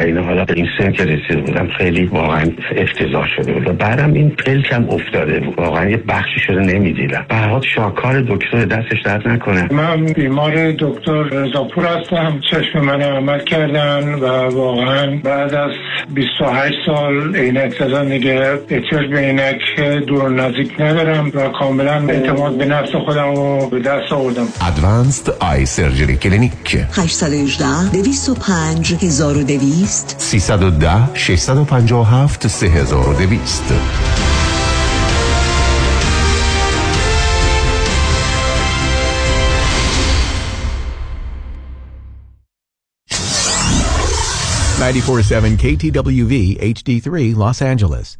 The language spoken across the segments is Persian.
و اینا حالا به این سن که رسیده بودم خیلی واقعا افتضاح شده بود. و بعدم این پلکم افتاده واقعا یه بخشی شده نمی‌دیدم. یه شاهکار دکتر دستش درد نکنه. من بیمار دکتر رضاپور هستم. چشم من عمل کردن و واقعا بعد از 28 سال عینک زدن دیگه احتیاج به عینک دور نزدیک ندارم و کاملا اعتماد به نفس خودم رو به دست آوردم. Advanced Eye Surgery Clinic 818 205 1200 310 657 3200 94.7 KTWV HD3 Los Angeles.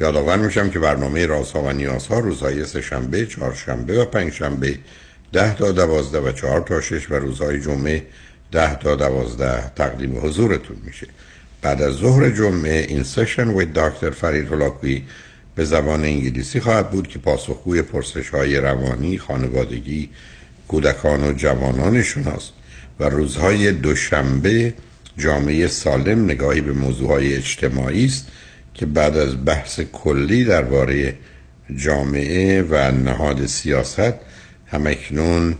یادآور میشم که برنامه رازها و نیازها روزهای سهشنبه، چهارشنبه و پنجشنبه ده تا دوازده و چهار تا شش و روزهای جمعه ده تا دوازده تقدیم حضورتون میشه. بعد از ظهر جمعه این سشن و دکتر فرید هلاکوی به زبان انگلیسی خواهد بود که پاسخگوی پرسش های روانی، خانوادگی، کودکان و جوانانشون است و روزهای دوشنبه جامعه سالم نگاهی به موضوع های اجتماعی است که بعد از بحث کلی درباره جامعه و نهاد سیاست همکنون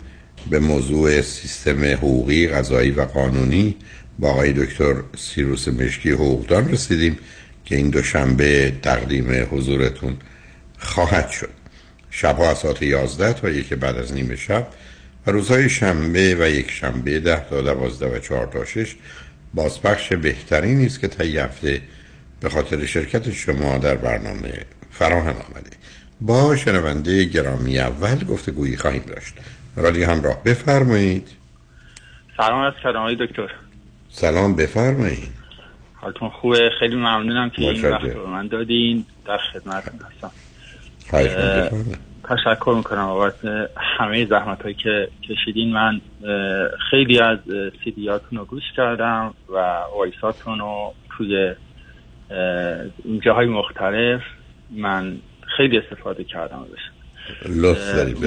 به موضوع سیستم حقوقی قضایی و قانونی با آقای دکتر سیروس مشکی حقوقدان رسیدیم که این دوشنبه تقدیم حضورتون خواهد شد. شبها از ساعت 11 تا یک بعد از نیمه شب و روزهای شنبه و یک شنبه ده تا دوازده و چهار تا شش بازپخش بهتری نیست که تا هفته به خاطر شرکت شما در برنامه فراهم آمده. با شنونده گرامی اول گفتگویی خواهیم داشت. رادی همراه بفرمایید. سلام از کلام دکتر. سلام بفرمایید. حالتون خوبه؟ خیلی ممنونم که این وقت رو من دادین. در خدمت هستم. تشکر می‌کنم بابت همه زحمت هایی که کشیدین. من خیلی از سیدیاتون رو گوش کردم و وایساتون رو توی جاهای مختلف من خیلی استفاده کردم ازش.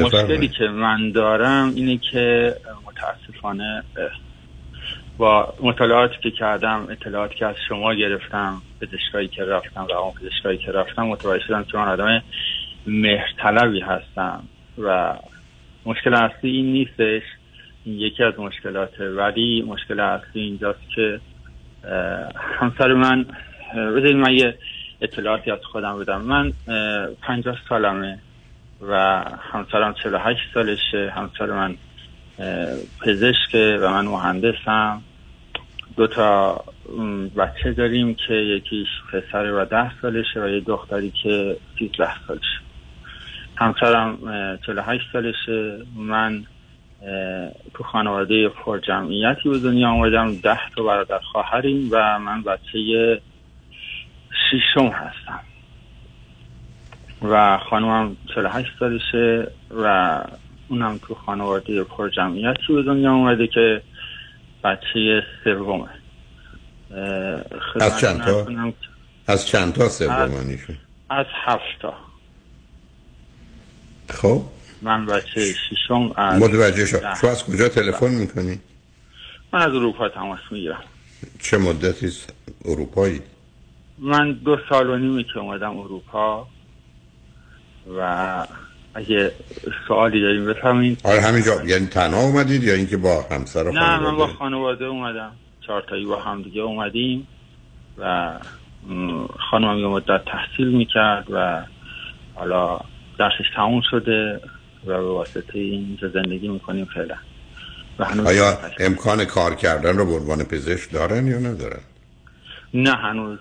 مشکلی که من دارم اینه که متاسفانه با مطالعاتی که کردم اطلاعاتی که از شما گرفتم پزشکایی که رفتم و اون پزشکایی که رفتم متوجه شدم که من آدم مهرطلبی هستم و مشکل اصلی این نیستش. این یکی از مشکلاته. ولی مشکل اصلی اینجاست که همسر من بذارید من یه اطلاعاتی از خودم بدم. من پنجاه سالمه و همسرم 48 سالشه. همسر من پزشکه و من مهندسم. دو تا بچه داریم که یکیش پسر و ده سالشه و یه دختری که 13 سالشه. همسرم 48 سالشه. من تو خانواده پر جمعیتی به دنیا آمدم. ده تا برادر خواهریم و من بچه شیشم هستم و خانومم 48 سالشه و اونم تو خانواده پر جمعیتی به دنیا اومده که بچه سومه از چند تا؟ از چند تا سومانیشون از هفت تا خب من بچه ششم از متوجه شد. شما از کجا تلفن می‌کنی؟ من از اروپا تماس می‌گیرم چه مدتی اروپایی؟ من دو سال و نیمه که اومدم اروپا و اگه سوالی داریم بفهمین آره همینجا. یعنی تنها اومدید یا اینکه با همسر و نه من با خانواده؟ اومدم. چهار تایی با هم دیگه اومدیم و خانمم یه مدت تحصیل می‌کرد و حالا درسش تموم شده و به واسطه اینجا زندگی می‌کنیم فعلا. آیا امکان کار کردن رو به عنوان پزشک دارن یا ندارن؟ نه هنوز.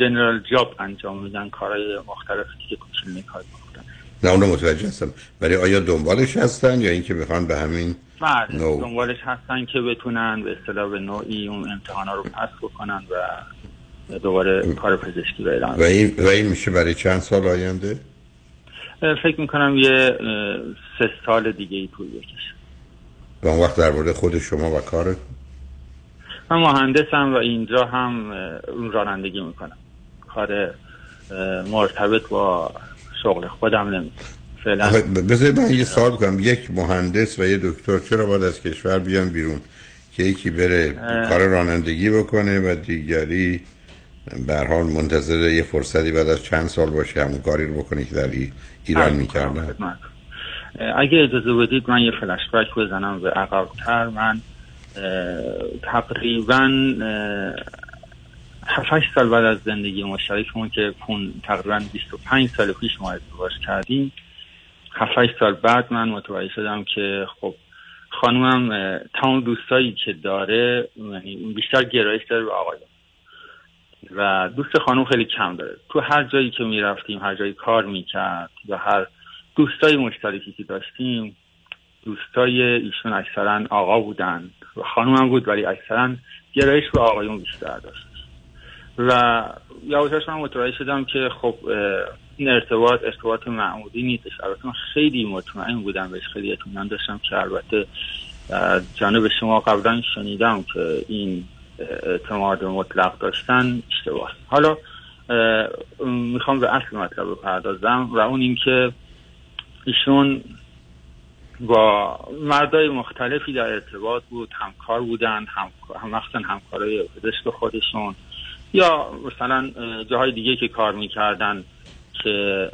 جنرال جاب انجام میدن کارهای مختلفی که کوچولو کار می‌کنن نه اونو متوجه هستم. ولی آیا دنبالش هستن یا اینکه می‌خوان به همین بله نو. دنبالش هستن که بتونن به اصطلاح به نوعی اون امتحانا رو پس بکنن و دوباره کار پزشکی رو و این, و این میشه برای چند سال آینده؟ فکر می‌کنم یه سه سال دیگه ای طول بکشه. و اون وقت در مورد خود شما و کارت؟ من مهندسم و اینجا هم رانندگی می‌کنم. کار مرتبط با شغل خودم نمی‌کنم. فعلا. بذارید من یه سوال کنم یک مهندس و یه دکتر چرا باید از کشور بیان بیرون؟ که یکی بره اه. کار رانندگی بکنه و دیگری به هر حال منتظر یه فرصتی بعد از چند سال باشه همون کاری رو بکنه که در ای- ایران می‌کردن اگه اجازه بدید من یه فلش بک بزنم به عقبتر. من تقریبا هفت سال بعد از زندگی مشترکمون که پون تقریبا 25 سال پیش ما ازدواج کردیم. هفت سال بعد من متوجه شدم که خب خانومم تمام دوستایی که داره یعنی بیشتر گرایش داره به آقایان و دوست خانم خیلی کم داره. تو هر جایی که می‌رفتیم هر جایی کار می‌کرد یا هر دوستای مشترکی که داشتیم دوستای ایشون اکثرا آقا بودن. هم بود ولی اکثرا گرایش به آقایون بیشتر داشت و یواش من متوجه شدم که خب این ارتباط ارتباط معمولی نیستش. البته من خیلی مطمئن بودم بهش خیلی اطمینان داشتم که البته جانب شما قبلا شنیدم که این اعتماد مطلق داشتن اشتباه حالا می‌خوام به اصل مطلب بپردازم و اون اینکه ایشون با مردای مختلفی در ارتباط بود همکار بودن هم مخصوصا همکارای پزشک خودشون یا مثلا اه، جاهای دیگه که کار می‌کردن که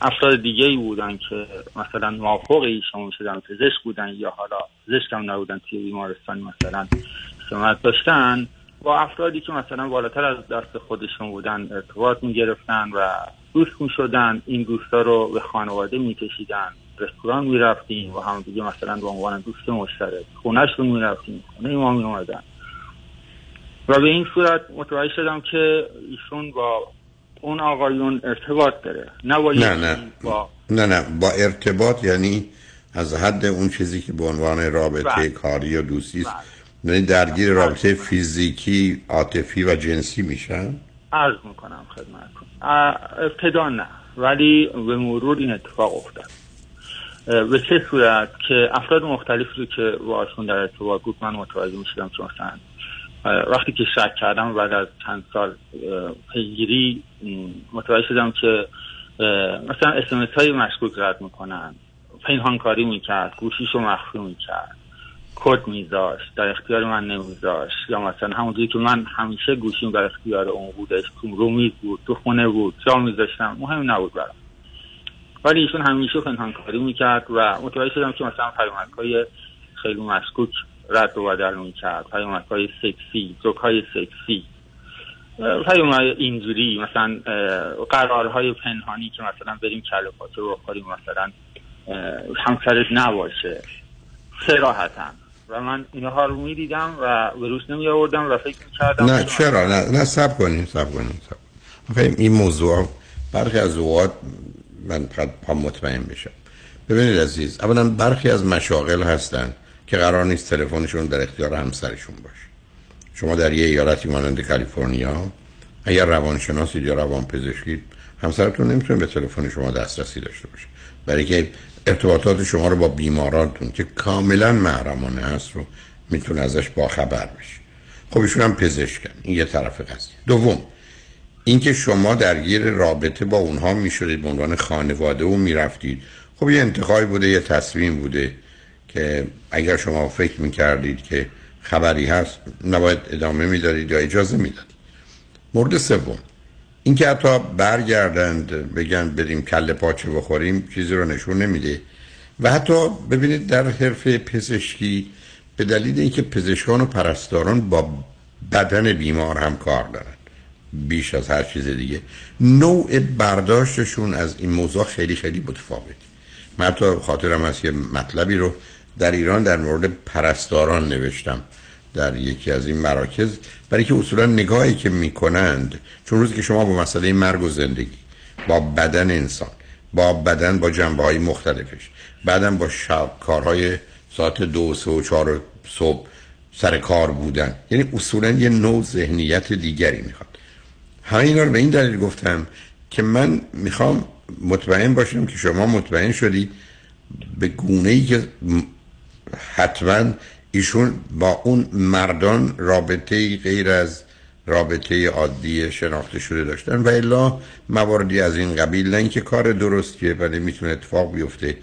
افراد دیگه ای بودن که مثلا موافق ایشون می‌شدن پزشک بودن یا حالا پزشک هم نبودن توی بیمارستان مثلا سمت داشتن با افرادی که مثلا بالاتر از دست خودشون بودن ارتباط می‌گرفتن و دوست می‌شدن این دوستا رو به خانواده میکشیدن. رستوران می‌رفتیم و هم دیگه مثلا به عنوان دوست مشترک خونهشون می‌رفتیم خونه ما میومدن و به این صورت متوجه شدم که ایشون با اون آقایون ارتباط داره. نه با نه نه. با نه نه. با ارتباط یعنی از حد اون چیزی که به عنوان رابطه بله. کاری یا دوستی است. یعنی درگیر رابطه فیزیکی عاطفی و جنسی میشن؟ عرض می‌کنم خدمتتون. ابتدا نه ولی به مرور این اتفاق افتاد. به چه صورت که افراد مختلفی رو که باشون در ارتباط بود من متوجه می‌شدم اه، وقتی که شک کردم بعد از چند سال پیگیری متوجه شدم که مثلا اسمس های مشکوک رد می‌کنن پنهان کاری می‌کرد گوشیشو مخفی می‌کرد کد میذاشت در اختیار من نمیذاشت یا مثلا همونجوری که من همیشه گوشیم در اختیار اون بودش رو بود تو خونه بود جا میذاشتم مهم نبود برام. ولی ایشون همیشه پنهانکاری می‌کرد و متوجه شدم که مثلا پیامکهای خیلی مشکوک رد و بدل می‌کرد. پیامکهای سکسی جوکهای سکسی پیام اینجوری مثلا قرارهای پنهانی که مثلا بریم کله پاچه بخوریم مثلا همسرت نباشه. سراحتا و من اینها رو می‌دیدم و به روش نمی آوردم و فکر می‌کردم نه چرا؟ نه نه سب کنیم سب کنیم سب کنیم. این موضوع برخی از اوقات من فقط پا مطمئن بشم ببینید عزیز اولا برخی از مشاغل هستن که قرار نیست تلفنشون در اختیار همسرشون باشه. شما در یه ایالتی مانند کالیفرنیا اگر روانشناسید یا روانپزشکید همسرتون نمی‌تونه به تلفن شما دسترسی داشته باشه. برای که ارتباطات شما رو با بیمارانتون که کاملا محرمانه هست رو می‌تونه ازش باخبر بشه. خب ایشون هم پزشکن. این یه طرف قضیه. دوم اینکه شما درگیر رابطه با اونها می‌شدید به عنوان خانواده و می‌رفتید. خب یه انتخابی بوده یه تصمیم بوده که اگر شما فکر می‌کردید که خبری هست نباید ادامه می‌دادید یا اجازه می‌دادید. مورد سوم اینکه حتی برگردند بگن بریم کله پاچه بخوریم چیزی رو نشون نمیده. و حتی ببینید در حرفه پزشکی به دلیل اینکه پزشکان و پرستاران با بدن بیمار هم کار دارن. بیش از هر چیز دیگه. نوع برداشتشون از این موضوع خیلی خیلی متفاوت. من حتی خاطرم هست که مطلبی رو در ایران در مورد پرستاران نوشتم در یکی از این مراکز. برای که اصولا نگاهی که می‌کنند چون روزی که شما با مسئله مرگ و زندگی با بدن انسان با بدن با جنبه های مختلفش بعدم با شب کارهای ساعت دو سه و چهار صبح سر کار بودن یعنی اصولا یه نوع ذهنیت دیگری می‌خواد. همه اینا رو به این دلیل گفتم که من می‌خوام مطمئن باشم که شما مطمئن شدید به گونه ای که حتما ایشون با اون مردان رابطه غیر از رابطه عادی شناخته شده داشتن. و الا مواردی از این قبیل نه اینکه کار درستیه ولی می‌تونه اتفاق بیفته.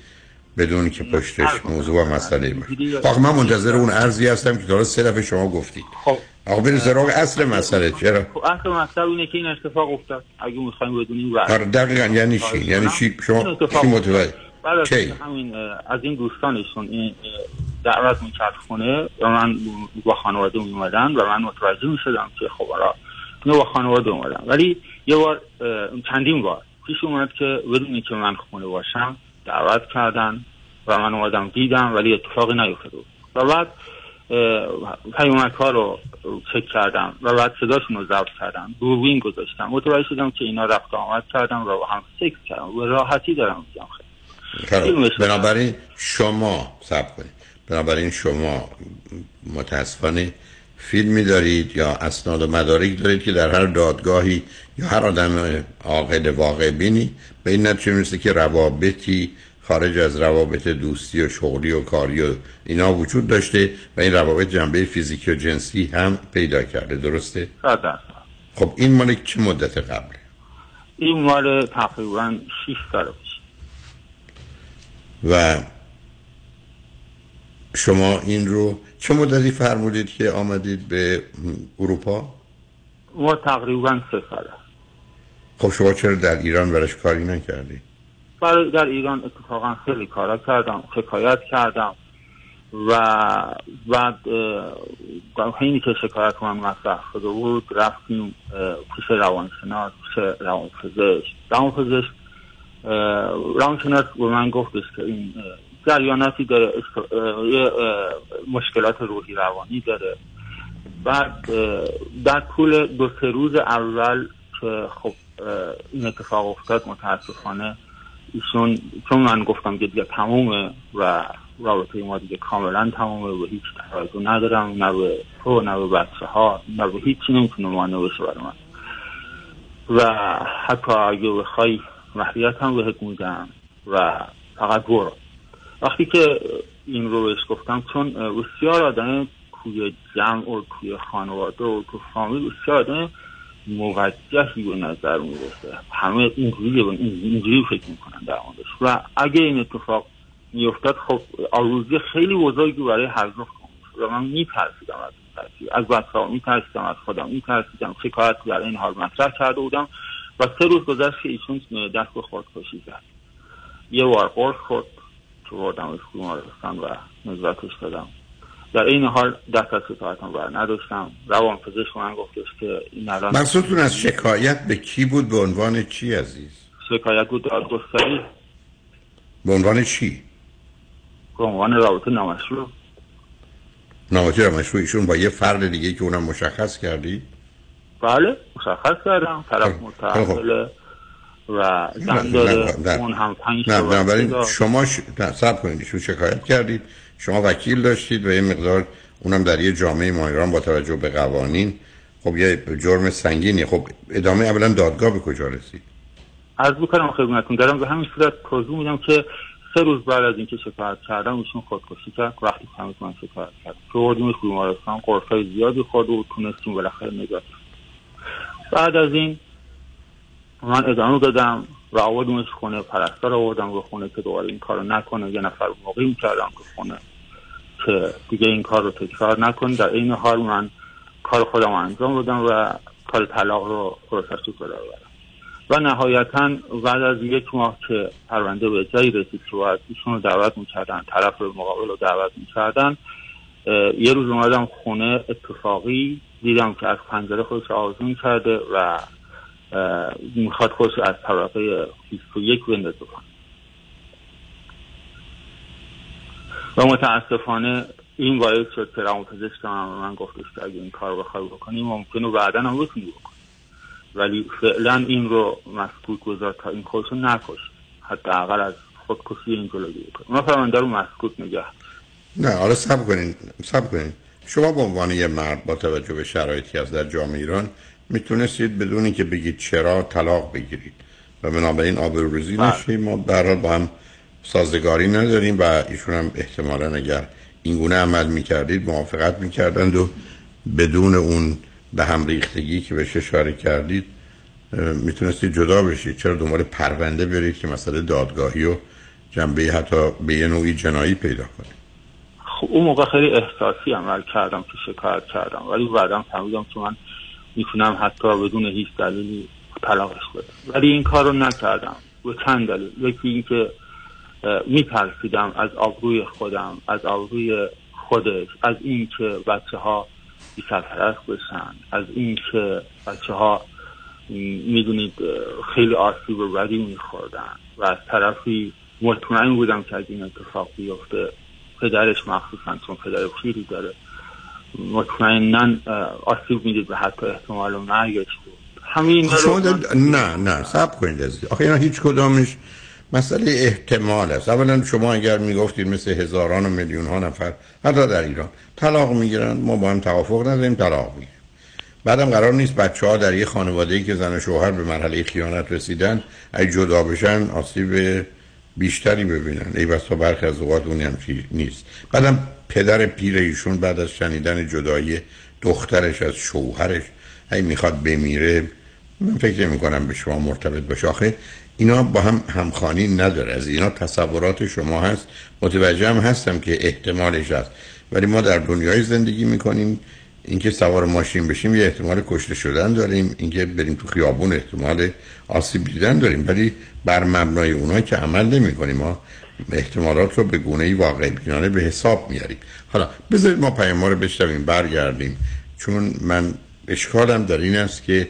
بدون که پشتش موضوع و مسئله باشه. خب من منتظر اون ارزی هستم که درست سه دفعه شما گفتید خب. آقا بریم سراغ اصل مسئله. چرا؟ خب اصل مسئله اینه که این اتفاق افتاد. اگه می‌خوایم بدونیم آره دقیقا یعنی چی؟ یعنی چی؟ شما چی متوجه؟ بعد؟ همین از این دوستانشون این دعوت می‌کرد خونه و من با خانواده اومدن و من متوجه می‌شدم که خب اینا با خانواده اومدن. ولی یه بار چندین بار پیش اومد که بدون اینکه من خونه باشم دعوت کردن و من اومدم دیدم ولی اتفاقی نیفتاده بود و بعد پیامک ها رو چک کردم و بعد صداشون رو ضبط کردم. دوربین گذاشتم. متوجه شدم که اینا رفت آمد کردم و هم سکس کردم و راحتی دارم میگم خیلی. خب، بنابراین شما سب کنید. بنابراین شما متاسفانه فیلمی دارید یا اسناد و مدارک دارید که در هر دادگاهی یا هر آدم عاقل واقع بینی به این نتیجه می‌رسه که روابطی خارج از روابط دوستی و شغلی و کاری و اینا وجود داشته و این روابط جنبه فیزیکی و جنسی هم پیدا کرده درسته؟ صد. خب این مال چه مدت قبله؟ این مال تقریبا 6 سال و شما این رو چه مدتی فرمودید که آمدید به اروپا؟ ما تقریبا سه ساله خب شما چرا در ایران برش کاری نکردید؟ برای در ایران اتفاقا خیلی کارا کردم شکایت کردم و بعد حینی که شکایت من مطرح شده بود رفتیم پیش روانشناس پیش روانپزشک روانپزشک روانشناس به من گفتش که این جریاناتی داره مشکلات روحی روانی داره. بعد در طول دو سه روز اول که خب این اتفاق افتاد متاسفانه ایشون چون من گفتم که دیگه تمومه و رابطه ما دیگه کاملا تمومه و هیچ ترازو ندارم نه به تو نه به بچه ها نه به هیچی نمی‌تونه مانع بشه برای من. و حتی اگه بخوای محریت هم بهت میدم و فقط برو. وقتی که این رو بهش گفتم چون بسیار آدم توی جمع و توی خانواده و تو فامیل بسیار آدم موجهی به نظر می‌رسه. همه اینجوری اینجوری فکر می‌کنن در موردش. و اگه این اتفاق میافتاد خب آروزی خیلی بزرگی برای هر دو و من میترسیدم از این از بچه ها میترسیدم از خودم میترسیدم. شکایت در این حال مطرح کرده بودم و سه روز گذشت که ایشون دست به خودکشی زد یه بار قرص خورد. که بردمش بیمارستان و نزدتش دادم. در این حال دست از شکایتم بر نداشتم. روان پزشک من گفتش که این الان مقصودتون از شکایت به کی بود؟ به عنوان چی عزیز؟ شکایت بود دادگستری به عنوان چی؟ به عنوان رابطه نامشروع. نامتی را مشروع ایشون با یه فرد دیگه که اونم مشخص کردی؟ بله مشخص کردم. طرف خب، متحمله و زن نه، داره نه، اون هم پنج نه بنابراین. شما ش... نه سب کنید ایشون شکایت کردید؟ شما وکیل داشتید و یه مقدار اونم در یه جامعه ما ایران با توجه به قوانین. خب یه جرم سنگینی. خب ادامه اولا دادگاه به کجا رسید؟ از بکنم خدمتتون دارم به همین صورت توضیح میدم که سه روز بعد از اینکه شکایت کردم ایشون خودکشی کرد. وقتی فهمید من شکایت کردم بردیمش بیمارستان قرصای زیادی خورده و تونستیم بالاخره نجات بعد از این من ادامه دادم و آوردمش خونه پرستار آوردم به خونه که دوباره این کارو نکنه. یه نفر مقیم کردم که خونه که دیگه این کار رو تکرار نکن در این حال من کار خودم انجام بدم و کار طلاق رو پروسس رو و نهایتا بعد از یک ماه که پرونده به جایی رسید که باید ایشون رو دعوت می‌کردن طرف رو مقابل رو دعوت می‌کردن یه روز اومدم خونه اتفاقی دیدم که از پنجره خودش آزون کرده و می‌خواد خودش از طبقه 21 بندازه و متاسفانه این باعث شد که روانپزشک من من گفتش که اگه این کار بخوای بکنی ممکنه بعدا هم بتونی بکنی. ولی فعلا این رو مسکوت گذار تا این نکش. حتی اقل از خودکشی این جلوگیری کنه اونا فرمانده رو مسکوت نگه نه حالا سب کنین. سب کنین. شما به عنوان یه مرد با توجه به شرایطی از در جامعه ایران می‌تونستید بدون که بگید چرا طلاق بگیرید. و بنابراین آبروریزی بله. نشیم. ما در با هم سازگاری نداریم و ایشون هم احتمالا اگر اینگونه عمل می‌کردید موافقت می‌کردند و بدون اون به هم ریختگی که بهش اشاره کردید می‌تونستید جدا بشید. چرا دنبال پرونده برید که مسئله دادگاهی و جنبه حتی به یه نوعی جنایی پیدا کنید خب اون موقع خیلی احساسی عمل کردم که شکایت کردم. ولی بعدم فهمیدم که من می‌تونم حتی بدون هیچ دلیلی طلاقش بدم. ولی این کار رو نکردم. به چند دلیل. یکی اینکه میترسیدم از آبروی خودم از آبروی خودش از اینکه بچه ها بی سرپرست بشن از اینکه بچه ها می‌دونید خیلی آسیب بدی میخوردن و از طرفی مطمئن بودم که از این اتفاق بیفته پدرش مخصوصا چون پدر پیری داره مطمئنا آسیب می‌دید به حتی احتمال مرگش بود همین شما نه نه سب کنید از آخه اینا هیچ کدامش مسئله احتمال است. اولا شما اگر می‌گفتید مثل هزاران و میلیون ها نفر حتی در ایران طلاق می‌گیرن ما با هم توافق نداریم طلاق می‌گیریم بعدم قرار نیست بچه ها در یه خانواده ای که زن و شوهر به مرحله خیانت رسیدن ای جدا بشن آسیب بیشتری ببینن. ای بسا برخی از اوقات اونی هم نیست. بعدم پدر پیر ایشون بعد از شنیدن جدایی دخترش از شوهرش ای می‌خواد بمیره. من فکر نمی کنم به شما مرتبط باشه. آخه اینا با هم همخانی نداره. از اینا تصورات شما هست. متوجه هم هستم که احتمالش هست. ولی ما در دنیای زندگی می‌کنیم. اینکه سوار ماشین بشیم یه احتمال کشته شدن داریم. اینکه بریم تو خیابون احتمال آسیب دیدن داریم. ولی بر مبنای اونایی که عمل نمی کنیم ما احتمالات رو به گونه ای واقعی بینانه به حساب میاریم حالا بذارید ما پیام رو بشتویم برگردیم. چون من اشکالم در این است که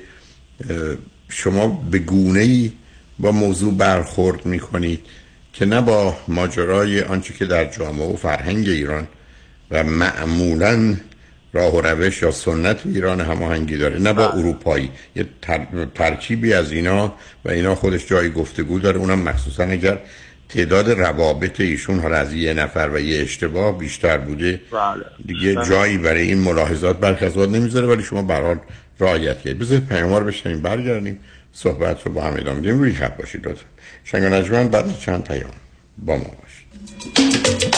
شما به گونه ای با موضوع برخورد می‌کنید که نه با ماجرای آنچه که در جامعه و فرهنگ ایران و معمولا راه و روش یا سنت ایران هماهنگی داره نه با بله. اروپایی. یه ترکیبی از اینا و اینا خودش جای گفتگو داره. اونم مخصوصا اگر تعداد روابط ایشون حالا از یه نفر و یه اشتباه بیشتر بوده. بله. دیگه جایی برای این ملاحظات برخی از نمی‌ذاره ولی شما برحال رعایت کنید بذارید پیاموار بشنیم برگردیم صحبت رو با هم ادامه بدیم. روی خط باشید لطفا. شنگ نجمن بعد از چند پیام با ما باشید.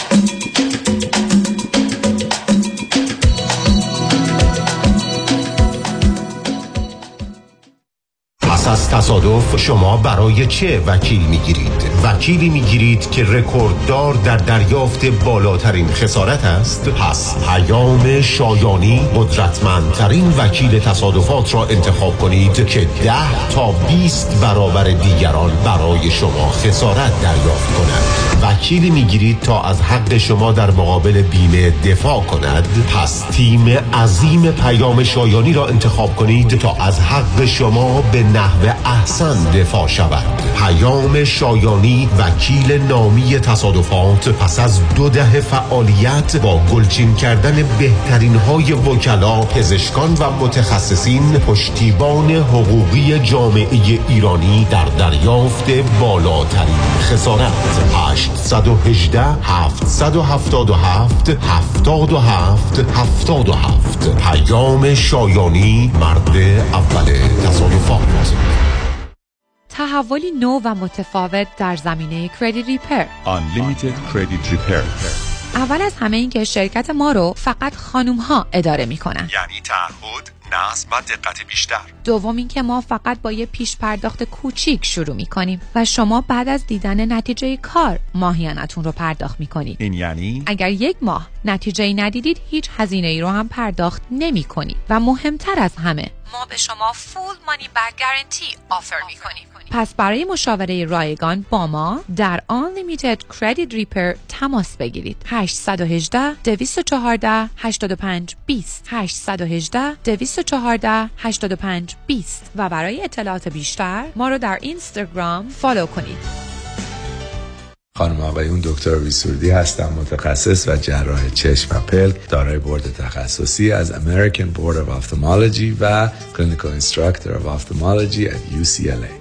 پس از تصادف شما برای چه وکیل می‌گیرید؟ وکیلی می‌گیرید که رکورددار در دریافت بالاترین خسارت است؟ پس پیام شایانی قدرتمندترین وکیل تصادفات را انتخاب کنید که ده تا 20 برابر دیگران برای شما خسارت دریافت کند وکیلی می‌گیرید تا از حق شما در مقابل بیمه دفاع کند. پس تیم عظیم پیام شایانی را انتخاب کنید تا از حق شما به نحو احسن دفاع شود. پیام شایانی وکیل نامی تصادفات پس از دو دهه فعالیت با گلچین کردن بهترین های وکلا پزشکان و متخصصین پشتیبان حقوقی جامعه ایرانی در دریافت بالاترین خسارت. 818 777 77 77 پیام شایانی مرد اول تصادفات تحولی نو و متفاوت در زمینه کردیت ریپر Unlimited Credit Repair. اول از همه این که شرکت ما رو فقط خانوم ها اداره می‌کنن. یعنی تعهد نظم و دقت بیشتر. دوم اینکه ما فقط با یه پیش پرداخت کوچیک شروع می‌کنیم و شما بعد از دیدن نتیجه کار ماهیانتون رو پرداخت می‌کنید. این یعنی؟ اگر یک ماه نتیجه ای ندیدید هیچ هزینه ای رو هم پرداخت نمی کنید و مهمتر از همه ما به شما فول مانی بک گارنتی آفر می کنیم پس برای مشاوره رایگان با ما در Unlimited Credit Repair تماس بگیرید. 818 214 85 20 818 214 85 20 و برای اطلاعات بیشتر ما رو در اینستاگرام follow کنید. خانم آقایون دکتر سرودی هستم متخصص و جراح چشم و پلک دارای بورد تخصصی از American Board of Ophthalmology و Clinical Instructor of Ophthalmology at UCLA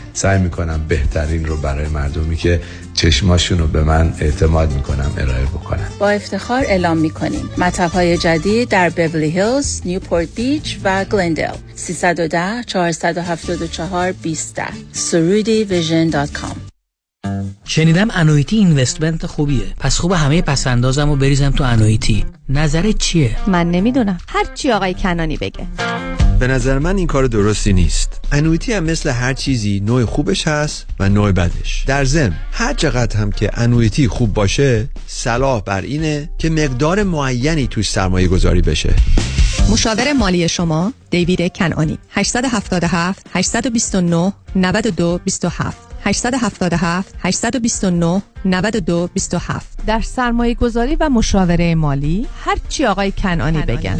سعی می‌کنم بهترین رو برای مردمی که چشماشون رو به من اعتماد می‌کنم ارائه بکنم با افتخار اعلام می‌کنیم. مطب های جدید در بورلی هیلز، نیوپورت بیچ و گلندل 310 474 20 Soroudi Vision dot com. شنیدم annuity investment خوبیه. پس خوب همه پسندازم و بریزم تو انویتی. نظرت چیه؟ من نمی‌دونم. هر چی آقای کنانی بگه. به نظر من این کار درستی نیست. انویتی هم مثل هر چیزی نوع خوبش هست و نوع بدش. در ضمن هر چقدر هم که انویتی خوب باشه صلاح بر اینه که مقدار معینی توش سرمایه گذاری بشه. مشاور مالی شما دیوید کنانی 877 829 92 27 877 829 92 27 در سرمایه گذاری و مشاوره مالی هر چی آقای کنانی بگن.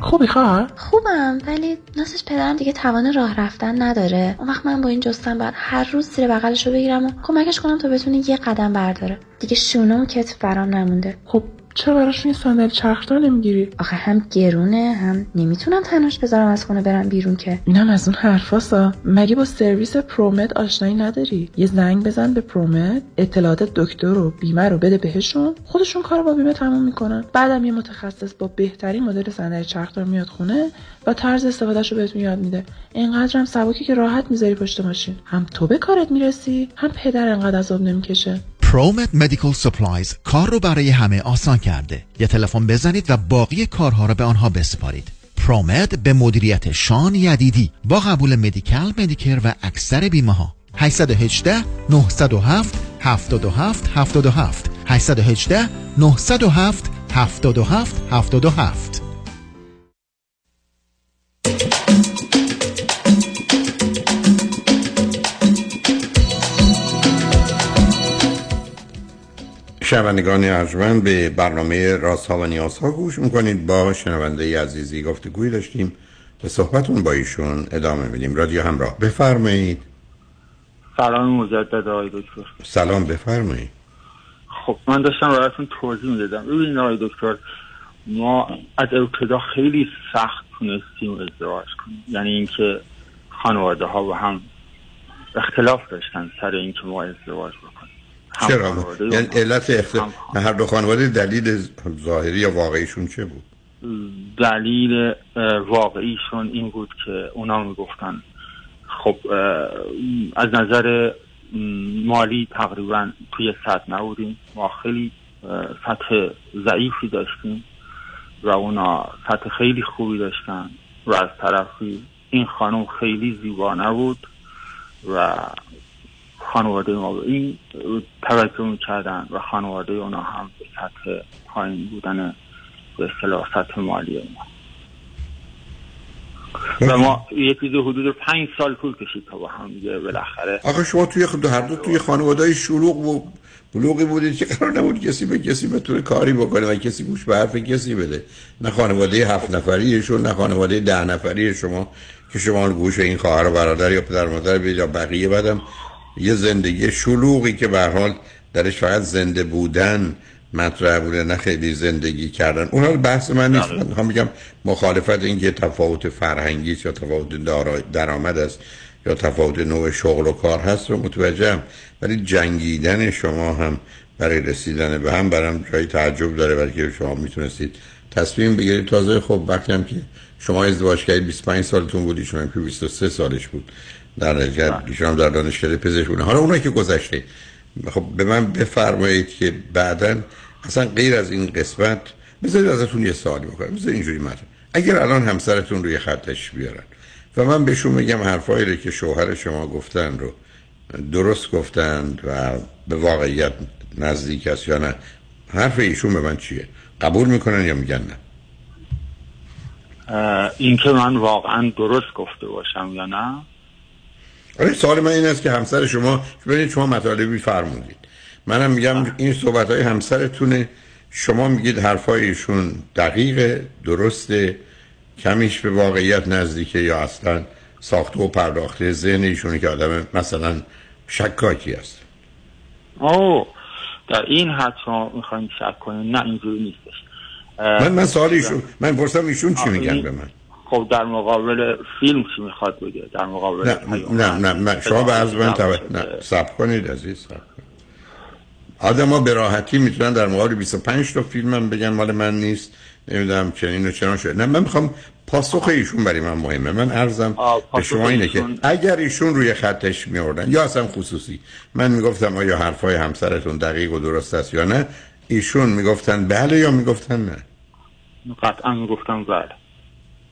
خوبی خواهر؟ خوبم ولی ناسش پدرم دیگه توان راه رفتن نداره. اون وقت من با این جستن باید هر روز زیر بغلش رو بگیرم و کمکش کنم تا بتونه یه قدم برداره. دیگه شونه و کتف برام نمونده. خب چرا براش این صندلی چرخدار نمی‌گیری؟ آخه هم گرونه هم نمی‌تونم تنهاش بذارم از خونه برم بیرون که. اینم از اون حرفاسا. مگه با سرویس پرومت آشنایی نداری؟ یه زنگ بزن به پرومت اطلاعات دکتر و بیمه رو بده بهشون. خودشون کار با بیمه تموم می‌کنن. بعدم یه متخصص با بهترین مدل صندلی چرخدار میاد خونه. و طرز استفادهش رو بهتون یاد میده. اینقدرم سبکه که راحت می‌ذاری پشت ماشین. هم تو به کارت می‌رسی هم پدر انقدر عذاب نمی‌کشه. ProMed Medical Supplies کار رو برای همه آسان کرده. یه تلفن بزنید و باقی کارها رو به آنها بسپارید. ProMed به مدیریت شان یدیدی با قبول Medi-Cal Medicare و اکثر بیمه ها 818 907 77 77 818 907 77 77 شنوندگان ارجمند به برنامه راست ها و نیاز ها گوش می‌کنید. با شنونده عزیزی گفتگوی داشتیم. به صحبتون با ایشون ادامه میدیم. رادیو همراه. بفرمایید. سلام مجدد آقای دکتر. سلام بفرمایید. خب من داشتم براتون توضیح می‌دادم. ببینید آقای دکتر ما از ابتدا خیلی سخت تونستیم ازدواج کنیم. یعنی اینکه خانواده ها با هم اختلاف داشتن سر اینکه ما ازدواج بکنیم. چرا؟ یعنی. علت اخت... هر دو خانواده دلیل ظاهری یا واقعیشون چه بود؟ دلیل واقعیشون این بود که اونا می‌گفتن خب از نظر مالی تقریبا توی سطح نبودیم. ما خیلی سطح ضعیفی داشتیم و اونا سطح خیلی خوبی داشتن. و از طرفی این خانم خیلی زیبا نبود و خانواده ما این توجه می‌کردن و خانواده اونا هم به سطح پایین بودن به مالی اونا و ما یه چیز حدود پنج سال طول کشید تا با هم دیگه بالاخره. آخه شما توی خود هر دو توی خانواده شلوغ و بلوغی بودید که قرار نبود کسی به کسی بتونه کاری بکنه و کسی گوش به حرف کسی بده. نه خانواده هفت نفریشون نه خانواده ده نفری شما که شما گوش این خواهر و برادر یا پدر مادر بدید یا بقیه بعدم یه زندگی شلوغی که به حال درش فقط زنده بودن مطرح بوده نه خیلی زندگی کردن. اون بحث من نیست. من می‌خوام بگم مخالفت این که تفاوت فرهنگی یا تفاوت درآمد است یا تفاوت نوع شغل و کار هست رو متوجهم. ولی جنگیدن شما هم برای رسیدن به هم برام جای تعجب داره برای که شما می‌تونستید تصمیم بگیرید. تازه خب وقتی هم که شما ازدواج کردید 25 سالتون بود ایشون که 23 سالش بود. در نتیجه ایشون هم در دانشکده پزشک بودن. حالا اونایی که گذشته خب به من بفرمایید که بعدا اصلا غیر از این قسمت بذارید ازتون یه سوالی بکنم. بذارید اینجوری مطرح. اگر الان همسرتون روی خطش بیارن و من بهشون بگم حرفایی رو که شوهر شما گفتن رو درست گفتند و به واقعیت نزدیک است یا نه حرف ایشون به من چیه؟ قبول می‌کنن یا میگن نه؟ این که من واقعا درست گفته باشم یا نه؟ آره سوال من این است که همسر شما ببینید شما مطالبی فرمودید منم میگم این صحبت های همسرتونه. شما میگید حرفای ایشون دقیق درسته. کمیش به واقعیت نزدیکه یا اصلا ساخته و پرداخته ذهن ایشونه که آدم مثلا شکاکی است. او در این حد شما می‌خواین شک کنین نه اینجوری نیستش. اه، من من سوال ایشون من پرسم ایشون چی میگن به من؟ خب در مقابل فیلم چی می‌خواد بگه؟ در مقابل نه نه نه, نه. شما به عرض من نه سب کنید عزیز سب کنید. آدم ها به راحتی می‌تونن در مقابل 25 تا فیلم هم بگن مال من نیست نمی‌دونم چنین و چنان شده. نه من می‌خوام پاسخ ایشون برای من مهمه. من عرضم به شما اینه ایشون- که اگر ایشون روی خطش میوردن یا اصلا خصوصی من می‌گفتم آیا حرفای همسرتون دقیق و درست است یا نه ایشون می‌گفتن بله یا می‌گفتن نه. قطعا می‌گفتم بله.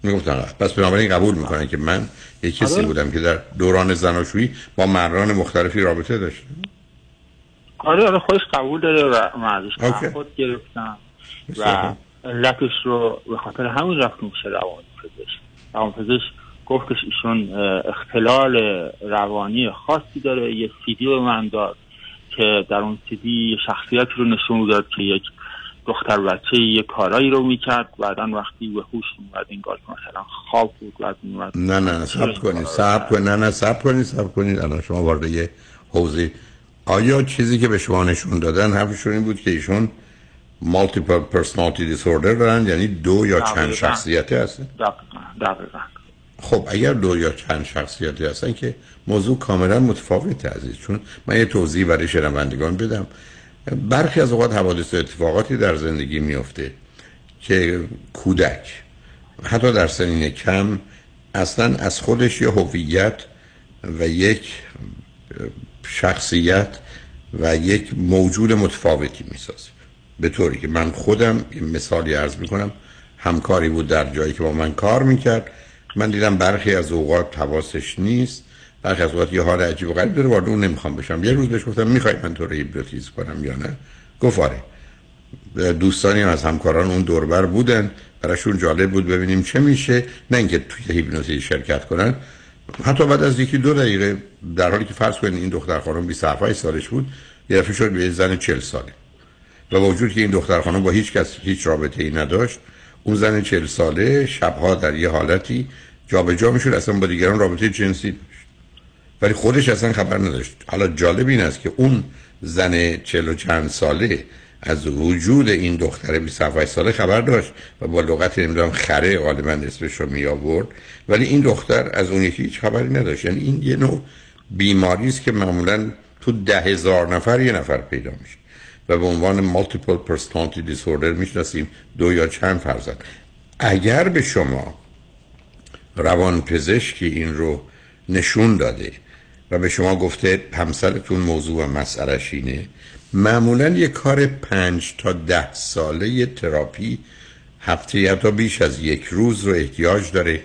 می‌گفتن. پس بنابراین قبول می‌کنن که من یک کسی آره. بودم که در دوران زناشویی با مردان مختلفی رابطه داشتم آره آره خودش قبول داره و اوکی. تعهد گرفتم و علتش رو به خاطر همین رفتیم پیش روان پزشک روان پزشک گفتش ایشون اختلال روانی خاصی داره یه سیدی به من داد که در اون سیدی شخصیتی رو نشون می‌داد که یک دختر بچه یه کارایی رو می‌کرد. بعدا وقتی به هوش اومد انگار که مثلا خواب بود بعد میومد نه نه سب کنید سب کنید نه نه سب کنید سب کنید. الان شما وارد یه حوزه. آیا چیزی که به شما نشون دادن حرفشون این بود که ایشون مالتیپل پرسونالیتی دیسوردر دارن؟ یعنی دو یا چند دقیقاً. شخصیتی هستن؟ دقیقا دقیقا. خب اگر دو یا چند شخصیتی هستن که موضوع کاملا متفاوته عزیز. چون من یه توضیح برای شنوندگان بدم. برخی از اوقات حوادث اتفاقاتی در زندگی میفته که کودک حتی در سنین کم اصلا از خودش یه هویت و یک شخصیت و یک موجود متفاوتی می‌سازه. به طوری که من خودم مثالی عرض می‌کنم. همکاری بود در جایی که با من کار می‌کرد. من دیدم برخی از اوقات حواسش نیست. برخی از یه حال عجیب و غریب داره وارد اون نمی‌خوام بشم. یه روز بهش گفتم می‌خوای من تو رو کنم یا نه؟ گفت آره. دوستانی از همکاران اون دوربر بودن. براشون جالب بود ببینیم چه میشه. نه اینکه توی هیپنوتیزم شرکت کنن. حتی بعد از یکی دو دقیقه در حالی که فرض کنید این دختر خانم 27 سالش بود یه دفعه شد به زن 40 ساله. و با وجود که این دختر خانم با هیچ کس هیچ رابطه ای نداشت اون زن 40 ساله شبها در یه حالتی جابجا می‌شد اصلا با دیگران رابطه جنسی ولی خودش اصلا خبر نداشت. حالا جالب این است که اون زن 40 و چند ساله از وجود این دختر 27 ساله خبر داشت و با لغت نمی‌دونم خره غالبا اسمش رو می آورد. ولی این دختر از اون یکی هیچ خبری نداشت. یعنی این یه نوع بیماری است که معمولا تو ده هزار نفر یه نفر پیدا میشه. و به عنوان مالتیپل پرسونالیتی دیسوردر می‌شناسیم دو یا چند فرزند. اگر به شما روان پزشکی این رو نشون داده و به شما گفته همسرتون موضوع و مسئلهش اینه. معمولا یه کار پنج تا ده ساله یه تراپی هفته یا تا بیش از یک روز رو احتیاج داره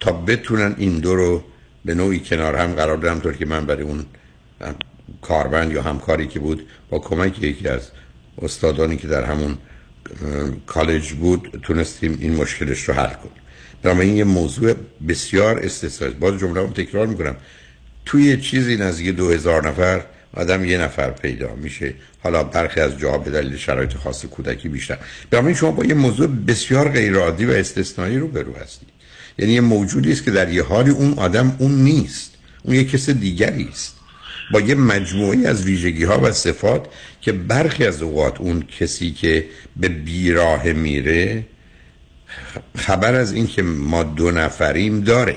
تا بتونن این دو رو به نوعی کنار هم قرار بدم طور که من برای اون کاربند یا همکاری که بود با کمک یکی از استادانی که در همون کالج بود تونستیم این مشکلش رو حل کنیم. بنابراین این یه موضوع بسیار استثنایی باز جمله تکرار می‌کنم. توی چیزی نزدیک دو هزار نفر آدم یه نفر پیدا میشه. حالا برخی از جاها به دلیل شرایط خاص کودکی بیشتر. بنابراین شما با یه موضوع بسیار غیرعادی و استثنایی رو برو هستید. یعنی یه موجودی است که در یه حالی اون آدم اون نیست. اون یه کس دیگری است. با یه مجموعی از ویژگی ها و صفات که برخی از اوقات اون کسی که به بیراه میره خبر از این که ما دو نفریم داره.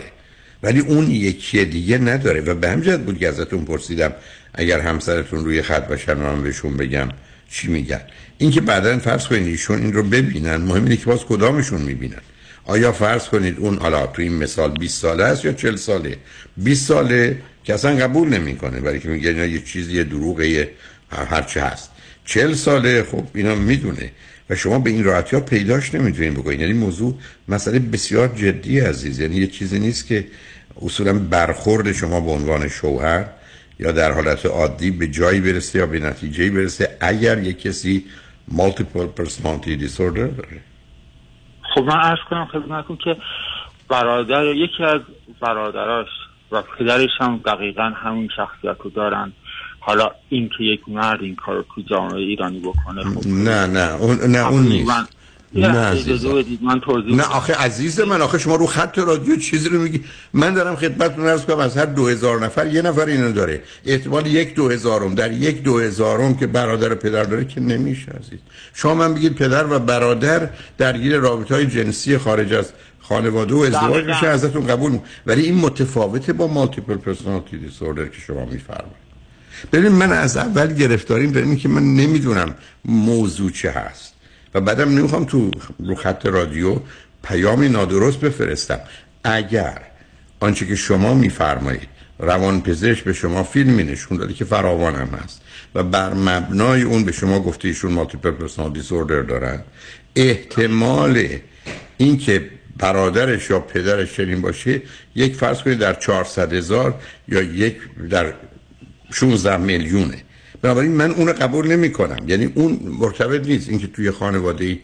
ولی اون یکی دیگه نداره. و به همجد بود که ازتون پرسیدم اگر همسرتون روی خط باشن من بهشون بگم چی میگن. اینکه بعدا فرض کنید ایشون این رو ببینن مهم اینه که باز کدامشون می‌بینن. آیا فرض کنید اون حالا تو این مثال 20 ساله است یا 40 ساله؟ 20 ساله که اصلا قبول نمی‌کنه برای که میگه یه چیزی دروغه هر چه هست. 40 ساله خب اینا می‌دونه. و شما به این راحتی ها پیداش نمی‌تونید بکنید یعنی موضوع مسئله بسیار جدی عزیز. یعنی یه چیزی نیست که اصولا برخورد شما به عنوان شوهر یا در حالت عادی به جایی برسه یا به نتیجه برسه اگر یک کسی personality disorder داره. خب من عرض کنم خدمتتون که برادر یکی از برادراش و پدرش هم دقیقا همین شخصیت رو دارن. حالا این که یک مرد این کار تو جامعه ایرانی بکنه خب نه نه اون نه اون نیست. نه من توضیح نه آخه عزیز من آخه شما رو خط رادیو چیزی رو میگی. من دارم خدمتتون عرض کنم از هر دو هزار نفر یه نفر اینو داره. احتمال یک دو هزارم در یک دو هزارم که برادر پدر داره که نمیشه عزیز. شما من بگید پدر و برادر درگیر رابطه های جنسی خارج از خانواده و ازدواج میشه ازتون قبول ولی این متفاوته با مالتیپل پرسونالیتی دیسوردر که شما میفرمایید. ببین من از اول گرفتاریم در که من نمی‌دونم موضوع چه هست. و بعدم نمی‌خوام تو رو خط رادیو پیامی نادرست بفرستم. اگر آنچه که شما میفرمایید روان پزشک به شما فیلمی نشون داده که فراوان هم هست و بر مبنای اون به شما گفته ایشون مالتیپل پرسونال دیسوردر دارن احتمال اینکه برادرش یا پدرش چنین باشه یک فرض کنید در 400 هزار یا یک در 16 میلیونه. بنابراین من اون قبول نمی کنم یعنی اون مرتبط نیست. اینکه توی خانواده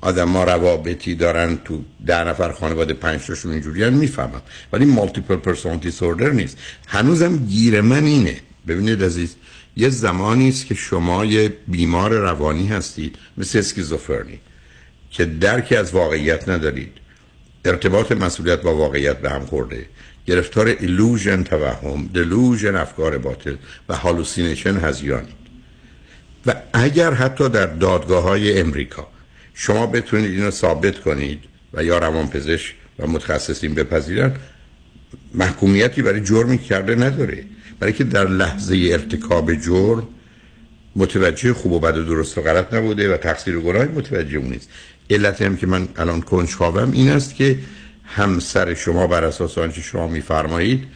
آدم ما روابطی دارن تو ده نفر خانواده پنج تاشون اینجوری می‌فهمم. ولی مالتیپل پرسونالیتی دیسوردر نیست. هنوزم گیر من اینه. ببینید عزیز یه زمانی است که شما یه بیمار روانی هستید مثل اسکیزوفرنی که درکی از واقعیت ندارید. ارتباط مسئولیت با واقعیت به هم خورده. گرفتار illusion توهم delusion افکار باطل و hallucination هذیانید و اگر حتی در دادگاه های امریکا شما بتونید اینو ثابت کنید و یا روانپزشک و متخصصین بپذیرن محکومیتی برای جرمی کرده نداره. برای که در لحظه ارتکاب جرم متوجه خوب و بد و درست و غلط نبوده و تقصیر و گناهی متوجه اون نیست. علت هم که من الان کنجکاوم این است که همسر شما بر اساس آنچه شما میفرمایید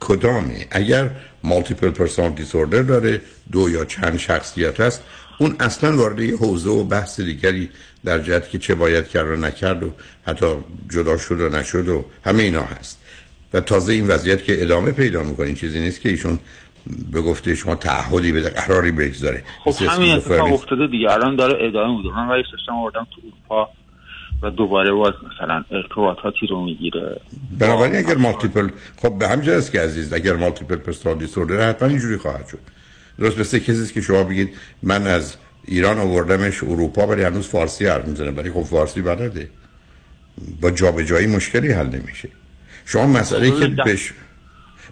کدامه اگر مالتیپل پرسون دیسوردر داره دو یا چند شخصیت هست اون اصلا وارد یه حوزه و بحث دیگری در جهت که چه باید کرد و نکرد و حتی جدا شد و نشد و همه اینا هست. و تازه این وضعیت که ادامه پیدا می‌کنه این چیزی نیست که ایشون به گفته شما تعهدی بده قراری بگذاره. خب همین اتفاق افتاده دیگه الان داره ادامه میده. من ولی سیستم آوردم تو اروپا و دوباره باز مثلا ارتباطاتی رو می‌گیره. بنابراین اگر مالتیپل خب به همجا است که عزیز اگر مالتیپل پرسونال دیسوردر حتما اینجوری خواهد شد. درست مثل کسی که شما بگید من از ایران آوردمش اروپا ولی هنوز فارسی حرف می‌زنه ولی خب فارسی بلده. با جابجایی مشکلی حل نمیشه. شما مسئله که بهش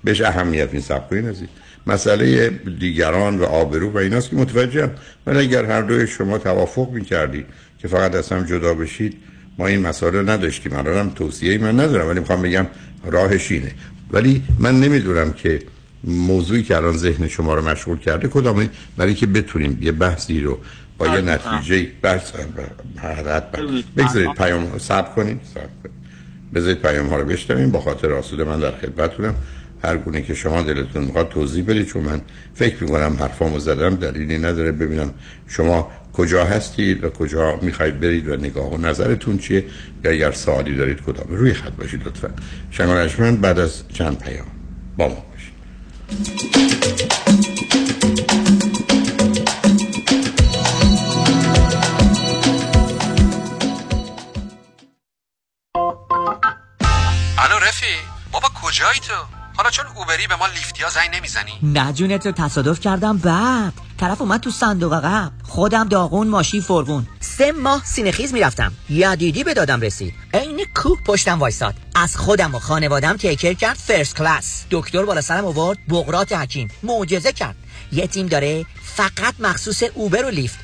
بهش اهمیت این سب کنین عزیز. مسئله دیگران و آبرو و ایناست که متوجهم. ولی اگر هر دوی شما توافق می‌کردید که فقط از هم جدا بشید ما این مسائل نداشتیم. الان هم توصیه من ندارم ولی می‌خوام بگم راهش اینه. ولی من نمی‌دونم که موضوعی که الان ذهن شما رو مشغول کرده کدامه برای که بتونیم یه بحثی رو با یه نتیجه بحث بگذارید. پیام سب کنید بذارید پیام ها رو بشنویم. با خاطر آسود من در خدمتتونم هر گونه که شما دلتون می‌خواد توضیح بدید چون من فکر می‌کنم حرفامو زدم دلیلی نداره. ببینم شما کجا هستید و کجا می‌خواید برید و نگاه و نظرتون چیه یا اگر سوالی دارید کدام روی خط باشید لطفا. شنگانشمن بعد از چند پیام با ما باشید. الو رفی بابا کجایی تو؟ حالا چون Uber ی به ما Lyft یا زنگ نمی‌زنی. نه جون تو تصادف کردم بعد. طرف اومد تو صندوق عقب. خودم داغون ماشین فرغون. سه ماه سینخیز می‌رفتم. یدیدی به دادم رسید. عین کوه پشتم وایساد. از خودم و خانوادم take care کرد first class دکتر بالا سرم آورد بقراط حکیم. معجزه کرد. یه تیم داره فقط مخصوص Uber و Lyft.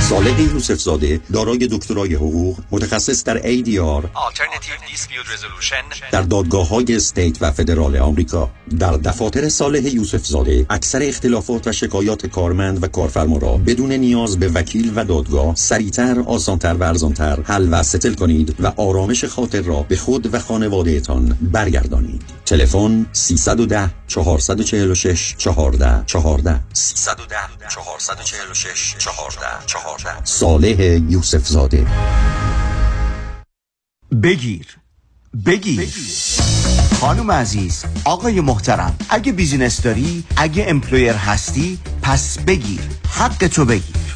صالح یوسف زاده دارای دکترای حقوق متخصص در ADR Alternative Dispute Resolution. در دادگاه های استیت و فدرال آمریکا. در دفاتر صالح یوسف زاده اکثر اختلافات و شکایات کارمند و کارفرما را بدون نیاز به وکیل و دادگاه سریعتر آسانتر و ارزانتر حل و ستل کنید و آرامش خاطر را به خود و خانوادهتان برگردانید. تلفن 310 446 14 14 310 446 14 14 صالح یوسف زاده بگیر. بگیر. خانم عزیز آقای محترم اگه business داری اگه employer هستی پس بگیر. حق تو بگیر.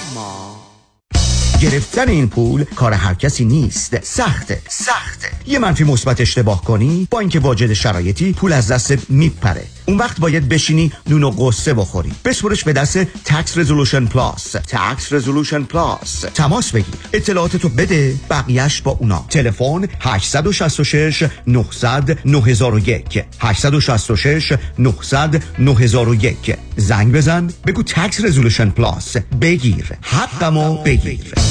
گرفتن این پول کار هر کسی نیست. سخته. سخته. یه منفی مثبت اشتباه کنی با اینکه واجد شرایطی پول از دست میپره. اون وقت باید بشینی نون و غصه بخوری. بسپرش به دست Tax Resolution Plus Tax Resolution Plus تماس بگیر. اطلاعاتتو بده بقیهش با اونا. تلفن 866 900 9001 866 900 9001 زنگ بزن. بگو Tax Resolution Plus بگیر. حقتو بگیر.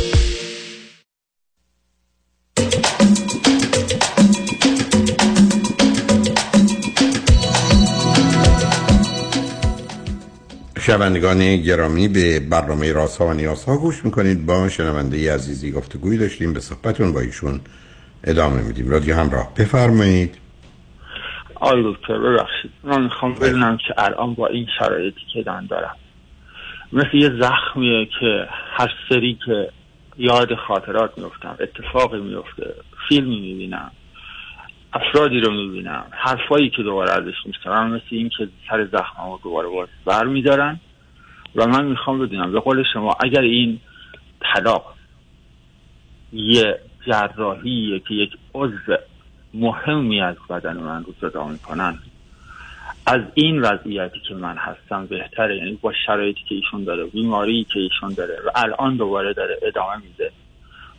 شنوندگان گرامی به برنامه راست ها و نیاز ها گوش می‌کنید. با شنونده عزیزی گفتگوی داشتیم به صحبتون با ایشون ادامه میدیم. رادیو همراه بفرمایید. آی دکتر ببخشید. من می‌خوام بدونم که الان با این شرایطی که دارم دارم مثل یه زخمیه که هر سری که یاد خاطرات میفتم اتفاقی میفته فیلمی می‌بینم. افرادی رو می‌بینم. حرفایی که دوباره ازش میشنوم مثل این که سر زخم رو دوباره باز بر میدارن و من می‌خوام بدونم به قول شما اگر این طلاق یه جراحیه که یک عضو مهمی از بدن من رو جدا می‌کنن از این وضعیتی که من هستم بهتره. یعنی با شرایطی که ایشون داره بیماری که ایشون داره و الان دوباره داره ادامه میده.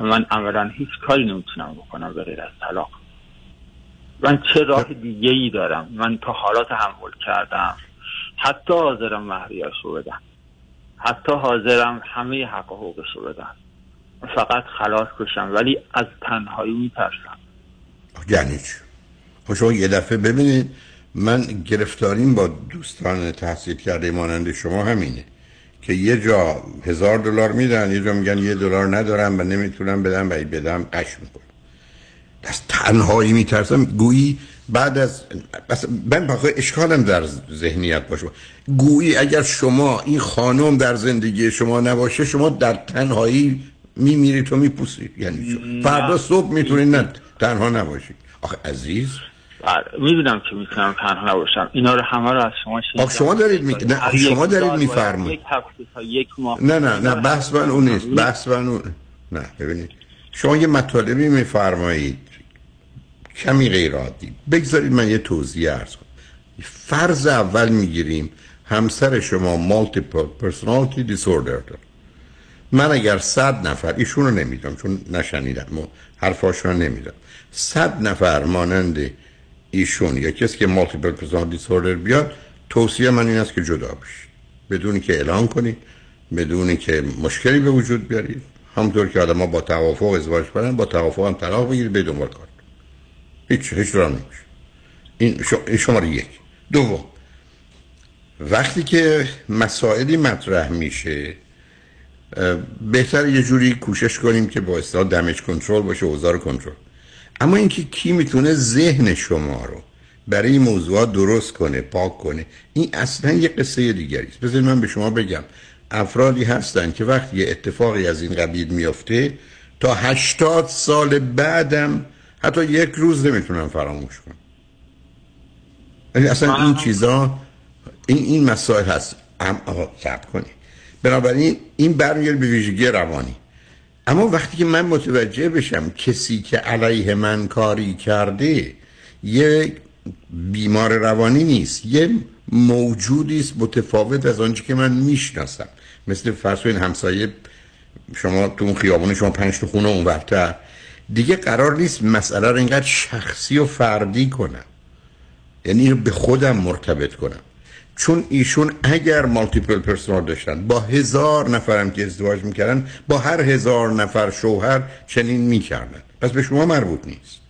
من اولا هیچ کاری نمی‌تونم بکنم به غیر از طلاق. من چه راه دیگه ای دارم؟ من تا حالا تحمل کردم. حتی حاضرم مهریاش رو بدم. حتی حاضرم همه حق حقوقش رو بدم. فقط خلاص کشم ولی از تنهایی میترسم. یعنی چی؟ خب شما یه دفعه ببینید من گرفتاریم با دوستان تحصیل کرده مانند شما همینه که یه جا هزار دلار میدن یه جا میگن یه دلار ندارم و نمی‌تونم بدم و بدم قش می‌کنم. از تنهایی میترسم. گویی بعد از من بخواه اشکالم در ذهنیت باشه. گویی اگر شما این خانم در زندگی شما نباشه شما در تنهایی میمیرید و میپوسید. یعنی فردا صبح می‌تونید نه تنها نباشید. آخه عزیز. می‌دونم که می‌تونم تنها نباشم. اینا رو همه رو از شما شنیدم. شما دارید می... نه شما دارید میفرمایید. یک هفته تا یک ماه نه نه نه بحث من اون نیست. بحث من اون نه ببینید. شما یه مطالبی میفرمایید. کمی غیر عادی بگذارید من یه توضیح ارز کنم. فرض اول می‌گیریم همسر شما مالتیپل پرسونالتی دیسوردر داره. من اگر صد نفر ایشون رو نمیدم چون نشنیدم حرفاش رو نمیدم صد نفر مانند ایشون یا کسی که مالتیپل پرسونالتی دیسوردر بیاد توصیه من این است که جدا بشید. بدونی که اعلان کنید بدونی که مشکلی به وجود بیارید. همونطور که آدم ها با توافق ازدواج کنن با توافق هم طلاق بگیرید به دنبال کار. هیچ هیچ را نمیشه این شماره یک دوم وقتی که مسائلی مطرح میشه بهتر یه جوری کوشش کنیم که با اصطلاح دمیج کنترل باشه اوزار کنترل اما اینکه کی می‌تونه ذهن شما رو برای این موضوعات درست کنه پاک کنه این اصلا یه قصه دیگری است بذارید من به شما بگم افرادی هستن که وقتی یه اتفاقی از این قبیل میافته تا هشتاد سال بعدم حتی یک روز نمی‌تونم فراموش کنم. یعنی اصلا این چیزا این این مسائل هست. هم آقا کنی. بنابراین این برمیگرد به ویژگی روانی. اما وقتی که من متوجه بشم کسی که علیه من کاری کرده یه بیمار روانی نیست یه موجودی است متفاوت از آنچه که من می‌شناسم. مثل فرض این همسایه شما تو اون خیابون شما پنج تا خونه اونورتر. دیگه قرار نیست مسئله رو اینقدر شخصی و فردی کنم. یعنی به خودم مرتبط کنم. چون ایشون اگر مالتیپل پرسونال داشتن با هزار نفرم که ازدواج می‌کردن با هر هزار نفر شوهر چنین می‌کردن. پس به شما مربوط نیست.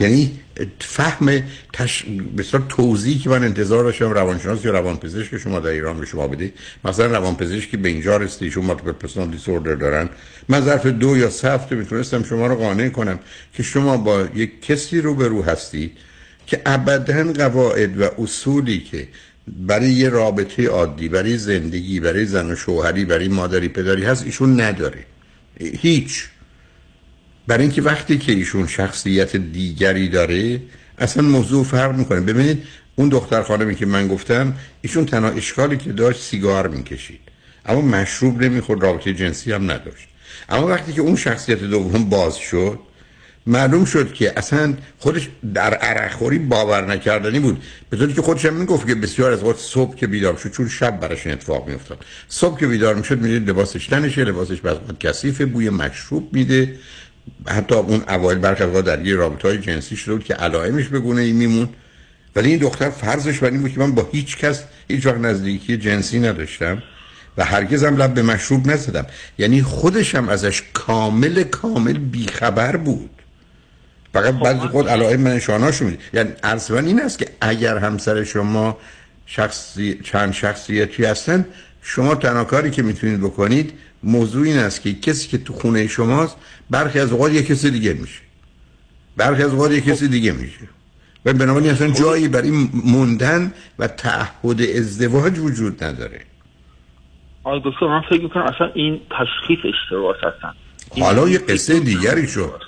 یعنی فهم تش... بسیار توضیحی که من انتظار داشتم روانشناس یا روانپزشک شما در ایران به شما بده مثلا روانپزشکی به اینجا رسید ایشون مالتیپل پرسونال دیسوردر دارن. من ظرف دو یا سه هفته می‌تونستم شما رو قانع کنم که شما با یک کسی رو به رو هستید که ابدا قواعد و اصولی که برای یه رابطه عادی برای زندگی برای زن و شوهری برای مادری پدری هست ایشون نداره. هیچ. برای اینکه وقتی که ایشون شخصیت دیگری داره اصلا موضوع فرق می‌کنه. ببینید اون دختر خانمی که من گفتم ایشون تنها اشکالی که داشت سیگار می‌کشید. اما مشروب نمی‌خورد رابطه جنسی هم نداشت. اما وقتی که اون شخصیت دوم باز شد معلوم شد که اصلا خودش در عرقخوری باور نکردنی بود. به طوری که خودش هم می‌گفت که بسیار از وقت صبح که بیدار شد چون شب براش این اتفاق میافتاد. صبح که بیدار می‌شد می‌دید لباسش تنشه لباسش بعض وقت کثیفه بوی مشروب میده. حتی اون اوایل برخی از در یه رابطه های جنسی شده بود که علائمش به گونه ای میمون ولی این دختر فرضش بر این بود که من با هیچ کس هیچ وقت نزدیکی جنسی نداشتم و هرگز هم لب به مشروب نزدم. یعنی خودشم ازش کامل کامل بیخبر بود. فقط خب بعضی خود علائم من نشاناشو میده یعنی عرض من این است که اگر همسر شما شخصی چند شخصیتی هستن شما تنها کاری که می‌تونید بکنید موضوع این است که کسی که تو خونه شماست برخی از اوقات یه کسی دیگه میشه. برخی از اوقات یه کسی دیگه میشه. و بنابراین اصلا جایی برای موندن و تعهد ازدواج وجود نداره. آقای دکتر من فکر می‌کنم اصلا این تشخیص اشتباه هستن حالا یه قصه دیگری شد.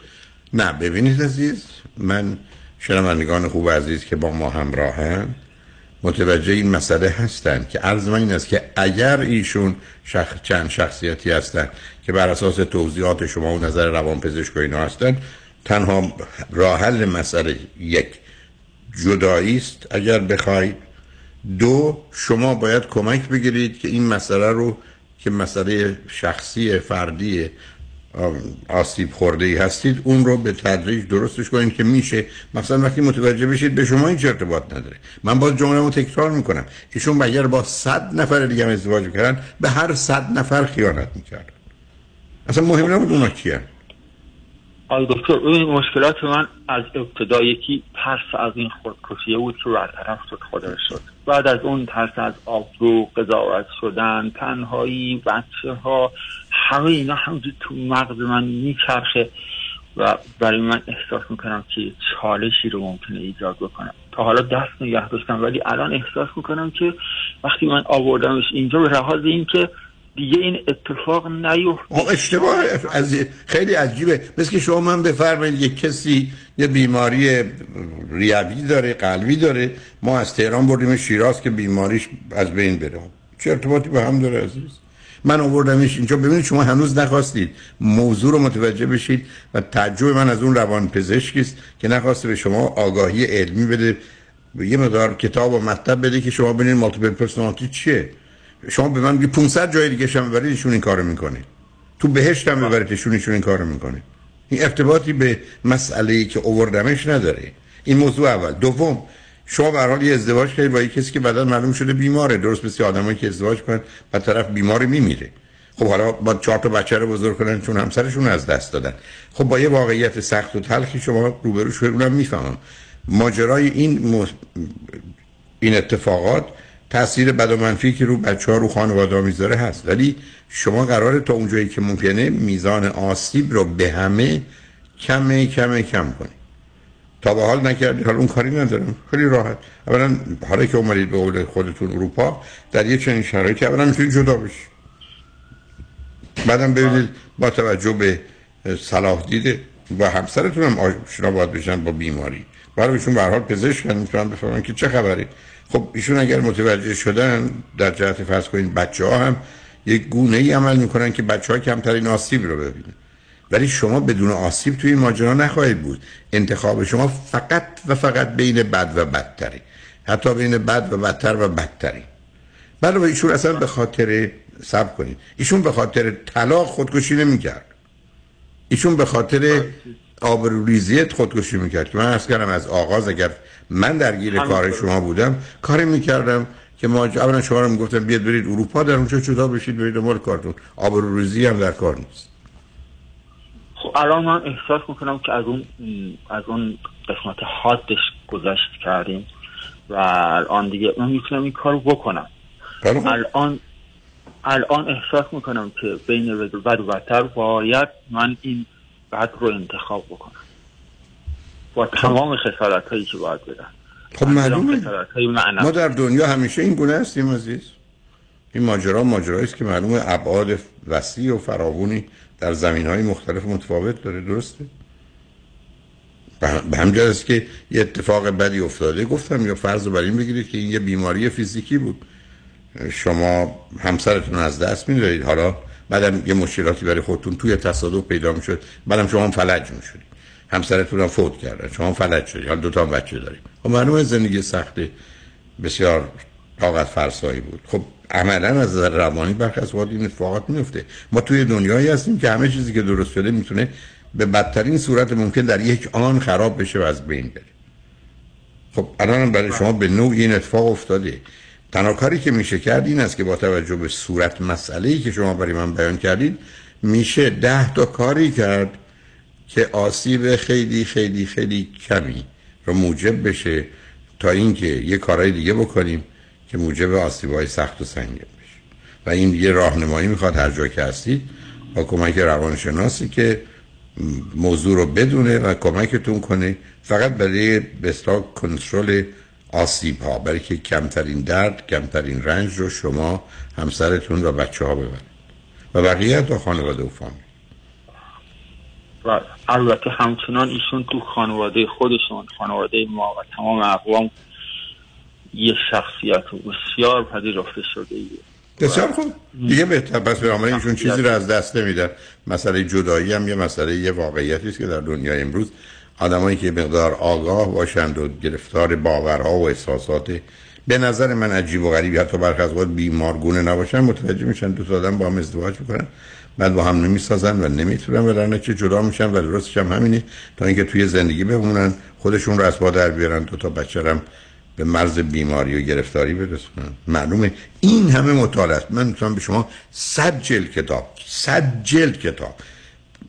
نه ببینید عزیز من شنوندگان خوب عزیز که با ما همراهن متوجه این مسئله هستند که عرض من این است که اگر ایشون شخ... چند شخصیتی هستند که بر اساس توضیحات شما و نظر روانپزشک و اینا هستند تنها راه حل مسئله یک جدایی است اگر بخواید. دو شما باید کمک بگیرید که این مسئله رو که مسئله شخصی فردی آسیب خورده ای هستید اون رو به تدریج درستش کنید که میشه. مثلا وقتی متوجه بشید به شما هیچ ارتباط نداره. من باز جمله رو تکرار می‌کنم. ایشون اگر با صد نفر دیگه هم ازدواج کردن به هر صد نفر خیانت می‌کردن. اصلا مهم نبود اونا کیه آقای دکتر این مشکلات من از ابتدا یکی ترس از این خودکشیه بود که برطرف شد خدا شد. بعد از اون ترس از آبرو قضاوت شدن تنهایی بچه ها همه اینا همونجور تو مغز من میچرخه و برای من احساس می‌کنم که چالشی رو ممکنه ایجاد بکنم. تا حالا دست نگه داشتم ولی الان احساس می‌کنم که وقتی من آوردمش اینجا به لحاظ اینکه دیگه این اتفاق نیفته اشتباه. از خیلی عجیبه. مثل که شما من بفرمایید یک کسی یه بیماری ریوی داره قلبی داره. ما از تهران بردیم شیراز که بیماریش از بین بره. چه ارتباطی به هم داره عزیز؟ من آوردمش اینجا. ببینید شما هنوز نخواستید. موضوع رو متوجه بشید و تعجب من از اون روان پزشکی است که نخواسته به شما آگاهی علمی بده. یه مقدار کتاب و مطلب بده که شما ببینید مالتیپل پرسونالیتی چیه. شما به من بگی 500 جای دیگه شما ببرید ایشون این کارو می‌کنه. تو بهشت هم ببرید ایشون ایشون این کارو می‌کنه. این ارتباطی به مسئله ای که اووردمش نداره. این موضوع اول. دوم شما به حال یه ازدواج کردید با یه کسی که بعدا معلوم شده بیماره. درست مثل آدمایی که ازدواج کنن و طرف بیماری میمیره. خب حالا با چهار تا بچه رو بزرگ کنن چون همسرشون از دست دادن. خب با یه واقعیت سخت و تلخی شما روبرو شدید اونم می‌فهمم. ماجرای این این اتفاقات تاثیر بد و منفی که رو بچه ها رو خانواده می‌ذاره هست. ولی شما قراره تا اونجایی که ممکنه میزان آسیب رو به همه کمه کمه کم کنی. تا به حال نکردید. حالا اون کاری ندارم. خیلی راحت. اولا حالا که اومدید به قول خودتون اروپا در یه چنین شرایطی اولا می‌تونید جدا بشید. بعدم ببینید با توجه به صلاح دیده و همسرتون هم آشنا باید بشن با بیماری. برای ایشون به هر حال پزشکن می‌تونن بفهمن که چه خبری خب ایشون اگر متوجه شدن در جهت فرض کنید بچه ها هم یک گونه ای عمل می‌کنن که بچه ها کمترین آسیب رو ببینن. ولی شما بدون آسیب توی این ماجرا نخواهید بود. انتخاب شما فقط و فقط بین بد و بدتری. حتی بین بد و بدتر و بدتری. بله ایشون اصلا به خاطر سب کنید. ایشون به خاطر طلاق خودکشی نمی‌کرد. ایشون به خاطر آبروریزیت خودکشی می‌کرد. که من از کردم از آغاز اگر من درگیر کار شما بودم کاری می‌کردم که ما اولا شما رو می‌گفتم بیاد برید اروپا در اونجا جدا بشید برید مال کارتون. آبروریزی هم در کار نیست. خب الان من احساس می‌کنم که از اون از اون قسمت حادش گذشت کردیم و الان دیگه من می‌تونم این کارو بکنم. الان الان احساس می‌کنم که بین بد و بدتر باید من این بد رو انتخاب بکنم. با تمام خسارت هایی که باید بدن خب معلومه. ما در دنیا همیشه این گونه هستیم عزیز. این ماجرا ماجرایی است که معلومه ابعاد وسیع و فراوانی در زمین های مختلف متفاوت داره درسته؟ به همجرد است که یه اتفاق بدی افتاده گفتم یا فرض رو بر این بگیرید که این یه بیماری فیزیکی بود. شما همسرتون از دست میدارید حالا بعدم یه مشکلاتی برای خودتون توی تصادف پیدا می‌شد. بعدم شما هم فلج می‌شدید. همسرتون هم فوت کرده شما فلج شدید. حالا دو تا بچه داریم. خب معلومه زندگی سخته. بسیار طاقت فرسایی بود. خب عملا از نظر روانی برخی از این اتفاقات میفته ما توی دنیایی هستیم که همه چیزی که درست شده می‌تونه به بدترین صورت ممکن در یک آن خراب بشه و از بین بره. خب الان برای شما به نوع این اتفاق افتاده. تنها کاری که میشه کرد این است که با توجه به صورت مسئله ای که شما برای من بیان کردید میشه ده تا کاری کرد که آسیب خیلی خیلی خیلی کمی رو موجب بشه تا اینکه یه کارهای دیگه بکنیم. که موجب آسیب های سخت و سنگین بشه و این یه راهنمایی می‌خواد هر جا که هستید با کمک روانشناسی که موضوع رو بدونه و کمکتون کنه. فقط برای بستا کنترل آسیب ها برای که کمترین درد کمترین رنج رو شما همسرتون و بچه ها ببرید. و بقیه تا خانواده و فامیل. و البته همچنان ایشون تو خانواده خودشون خانواده ما و تمام اقوام یه شخصیت بسیار پذیرفته شده ایه. بسیار خوب. دیگه بهتر. پس به ایشون چیزی رو از دست نمیدن. مسئله جدایی هم یه مسئله یه واقعیتی است که در دنیای امروز آدمایی که مقدار آگاه باشند و گرفتار باورها و احساسات به نظر من عجیب و غریبی حتی برخی از بیمارگونه نباشن متوجه میشن دو آدم با هم ازدواج می‌کنن بعد با هم نمی‌سازن و نمی‌تونن و در چه جدا میشن و درستش هم همینه تا اینکه توی زندگی بمونن خودشون رو از با در بیارن دو تا بچه به مرز بیماری و گرفتاری برسونن معلومه. این همه مطالعه است. من می‌تونم به شما صد جلد کتاب صد جلد کتاب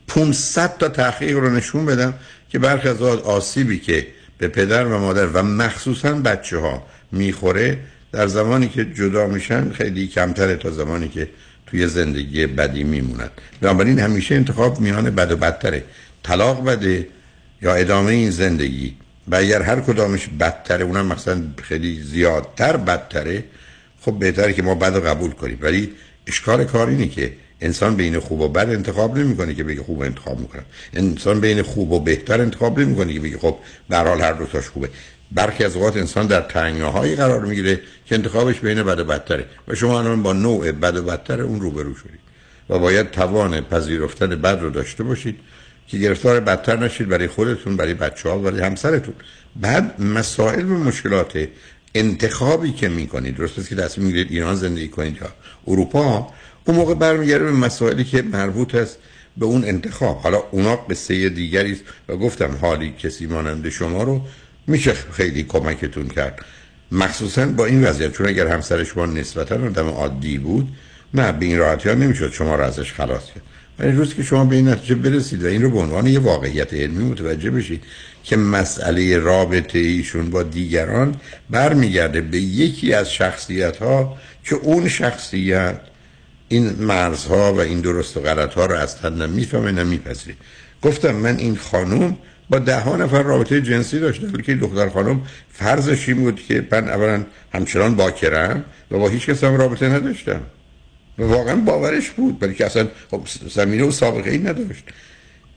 500 تا تحقیق رو نشون بدم که برخی از آسیبی که به پدر و مادر و مخصوصا بچه ها می‌خوره در زمانی که جدا میشن خیلی کمتره تا زمانی که توی زندگی بدی میمونن. بنابراین همیشه انتخاب میان بد و بدتره. طلاق بده یا ادامه این زندگی و اگر هر کدامش بدتره اونم مثلا خیلی زیادتر بدتره خب بهتره که ما بد قبول کنیم. ولی اشکال کار اینه که انسان بین خوب و بد انتخاب نمی‌کنه که بگه خوب انتخاب می‌کنم. انسان بین خوب و بهتر انتخاب نمی‌کنه که بگه خب در حال هر دو تاش خوبه. برخی از اوقات انسان در تنگناهایی قرار می‌گیره که انتخابش بین بد و بدتره. و شما الان با نوع بد و بدتر اون روبرو شدید. و باید توان پذیرفتن بد رو داشته باشید. که گرفتار بدتر نشید برای خودتون برای بچه ها برای همسرتون. بعد مسائل و مشکلات انتخابی که می‌کنید درست که تصمیم می‌گیرید ایران زندگی کنید یا اروپا اون موقع برمیگرده به مسائلی که مربوط است به اون انتخاب. حالا اونا قصه دیگری است و گفتم حالی کسی مانند شما رو میشه خیلی کمکتون کرد. مخصوصا با این وضعیت چون اگر همسر شما نسبتا آدم عادی بود نه به این راحتی ها نمی‌شد شما رو ازش خلاص کرد. ولی روز که شما به این نتیجه برسید و این رو به عنوان یه واقعیت علمی متوجه بشید که مسئله رابطه ایشون با دیگران برمیگرده به یکی از شخصیت ها که اون شخصیت این مرزها و این درست و غلط ها رو از تن نمی‌فهمه نمیپذیره. گفتم من این خانوم با ده ها نفر رابطه جنسی داشته ولی که دختر خانم فرضش این بود که من اولا همچنان باکرم و با هیچ کس هم رابطه نداشتم. واقعا باورش بود برای که اصلا خب زمینه و سابقه ای نداشت.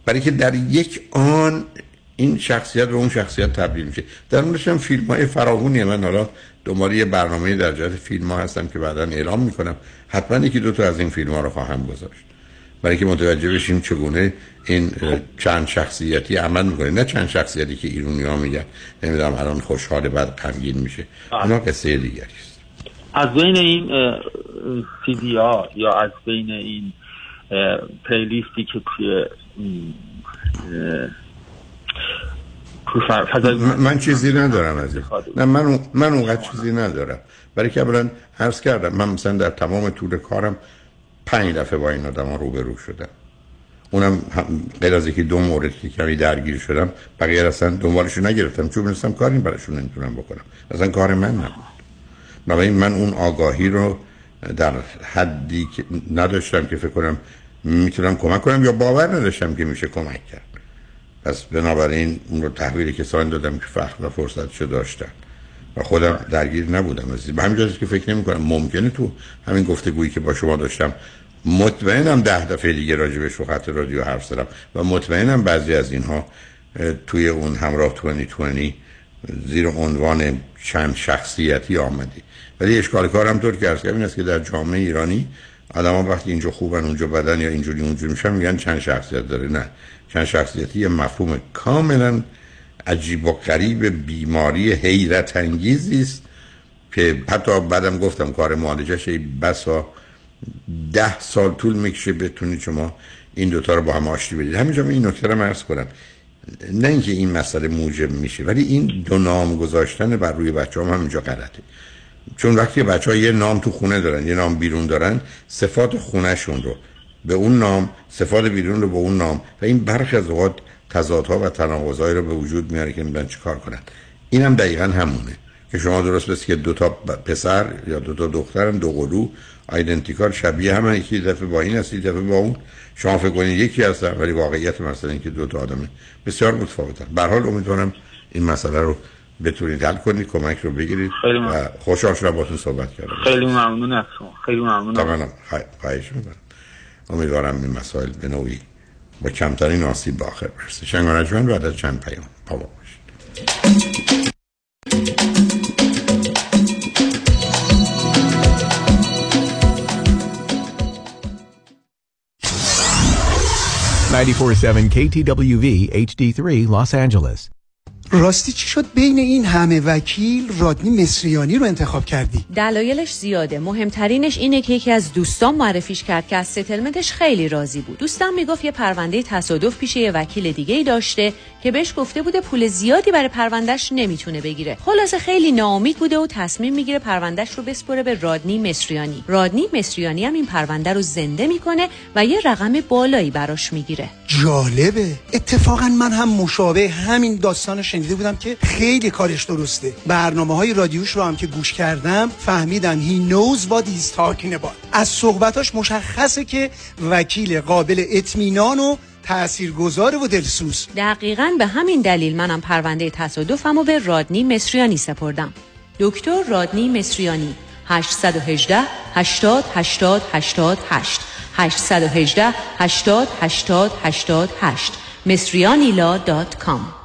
برای که در یک آن این شخصیت و اون شخصیت تبدیل میشه. در اونش هم فیلم های فراغونی من حالا دنبال یه برنامه در جهت فیلم ها هستم که بعدا اعلام می‌کنم. حتما یکی دو تا از این فیلم ها رو خواهم گذاشت. برای که متوجه بشیم چگونه این چند شخصیتی عمل می‌کنه. نه چند شخصیتی که ایرونی ها میگن نمی‌دونم الان خوشحال بعد غمگین میشه اونا قصه دیگری از بین این سیدی ها یا از بین این پلیلیستی که توی من چیزی ندارم از نه من من اونقدر چیزی ندارم. برای که اولا عرض کردم من مثلا در تمام طول کارم پنج دفعه با این آدم ها روبرو شدم. اونم غیر از اینکه دو مورد که کمی درگیر شدم بقیه اصلا دنبالشو نگرفتم. چون می‌رسم کاری براشون نمی‌تونم بکنم. اصلا کار من نبود. بنابراین من اون آگاهی رو در حدی که نداشتم که فکر کنم می‌تونم کمک کنم یا باور نداشتم که میشه کمک کرد. پس بنابراین اون رو تحویل کسانی دادم که فخر و فرصت شده داشتن. و خودم درگیر نبودم از به همین که فکر نمی کنم ممکنه تو همین گفتگویی که با شما داشتم مطمئنم ده دفعه دیگه راجبش رو خط رادیو حرف زدم و مطمئنم بعضی از اینها توی اون همراه توانی توانی زیر عنوان چند شخصیتی آمدی. ولی اشکال کارم طور که این است که در جامعه ایرانی آدم وقتی اینجا خوبن اونجا بدن یا اینجوری اونجوری میشن میگن چند شخصیت داره. نه. چند شخصیتی یه مفهوم کاملا عجیب و غریب بیماری حیرت انگیزی است که حتی بعدم گفتم کار معالجش بسا ده سال طول می‌کشه بتونید شما این دوتا رو با هم آشتی بدید. همینجا این نکته رو عرض کنم. نه اینکه این مسئله موجب میشه ولی این دو نام گذاشتن بر روی بچه هم همینجا غلطه. چون وقتی بچه ها یه نام تو خونه دارن یه نام بیرون دارن صفات خونهشون رو به اون نام صفات بیرون رو به اون نام و این برخی از اوقات تضادها و تناقضایی رو به وجود میاره که میدن چی کار کنن. این هم دقیقا همونه که شما درست بس که دو تا پسر یا دو تا دختر دو قلو آیدنتیکال شبیه هم یکی دفعه با این هست دفعه با اون. شما فکر کنید یکی هستن ولی واقعیت مثلا اینکه دو تا آدم بسیار متفاوتن. به حال امیدوارم این مسئله رو بتونید حل کنید کمک رو بگیرید خیلی و خوشحال شدم باهاتون صحبت کردم. خیلی ممنون از شما. خیلی ممنون. تمام. خواهش می‌کنم. امیدوارم این مسائل به نوعی با کمترین آسیب به آخر برسه. شنگ بعد از چند پیام. پا باشید. 947 KTWV HD3 Los Angeles. راستی چی شد بین این همه وکیل رادنی مصریانی رو انتخاب کردی؟ دلایلش زیاده. مهمترینش اینه که یکی از دوستان معرفیش کرد که از ستلمنتش خیلی راضی بود. دوستان می‌گفت یه پرونده تصادف پیش یه وکیل دیگه ای داشته که بهش گفته بوده پول زیادی برای پروندهش نمی‌تونه بگیره. خلاصه خیلی ناامید بوده و تصمیم می‌گیره پروندهش رو بسپره به رادنی مصریانی. رادنی مصریانی هم این پرونده رو زنده می‌کنه و یه رقم بالایی براش می‌گیره. جالبه. اتفاقا من هم مشابه همین داستان شنیده بودم که خیلی کارش درسته. برنامه های رادیوش رو هم که گوش کردم فهمیدم he knows what he's talking about. از صحبتاش مشخصه که وکیل قابل اطمینان و تاثیرگذار و دلسوز. دقیقا به همین دلیل منم پرونده تصادفمو به رادنی مصریانی سپردم. دکتر رادنی مصریانی 818 80 80 88 818 80 80 88 مصریانیلا.com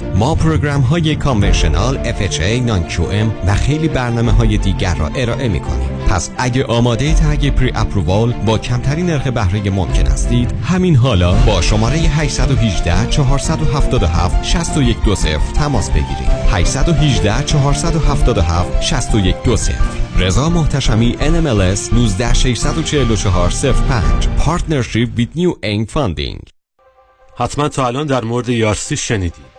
ما program های conventional FHA, non و خیلی برنامه های دیگر را ارائه می کنیم پس اگه آماده تگ pre-approval با کمترین نرخ بهره ممکن هستید همین حالا با شماره 818 477 6120 تماس بگیرید. 818 477 6120 رضا محتشمی NMLS 19644 05 partnership with New Eng Funding. حتما تا الان در مورد یارسی شنیدید.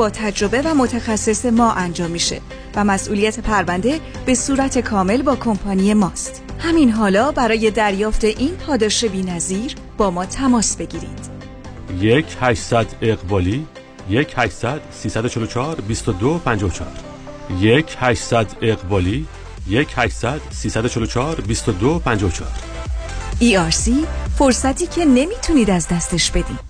با تجربه و متخصص ما انجام میشه و مسئولیت پرونده به صورت کامل با کمپانی ماست. همین حالا برای دریافت این پاداش بی‌نظیر با ما تماس بگیرید. یک 800 اقبالی یک 800 344 22 54 یک 800 اقبالی یک 800 344 22 54 ERC فرصتی که نمی‌تونید از دستش بدید.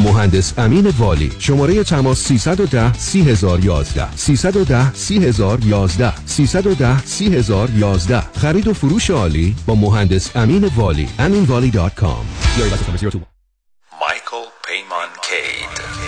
مهندس امین والی. شماره تماس 310 3011 310 3011 310 3011 خرید و فروش عالی با مهندس امین والی. aminvalley.com Michael Payman Cade.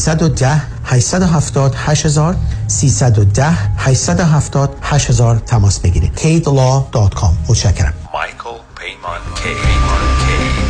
310 870 8000 310 870 8000 تماس بگیرید. Kaidlaw.com متشکرم. مایکل پیمان کی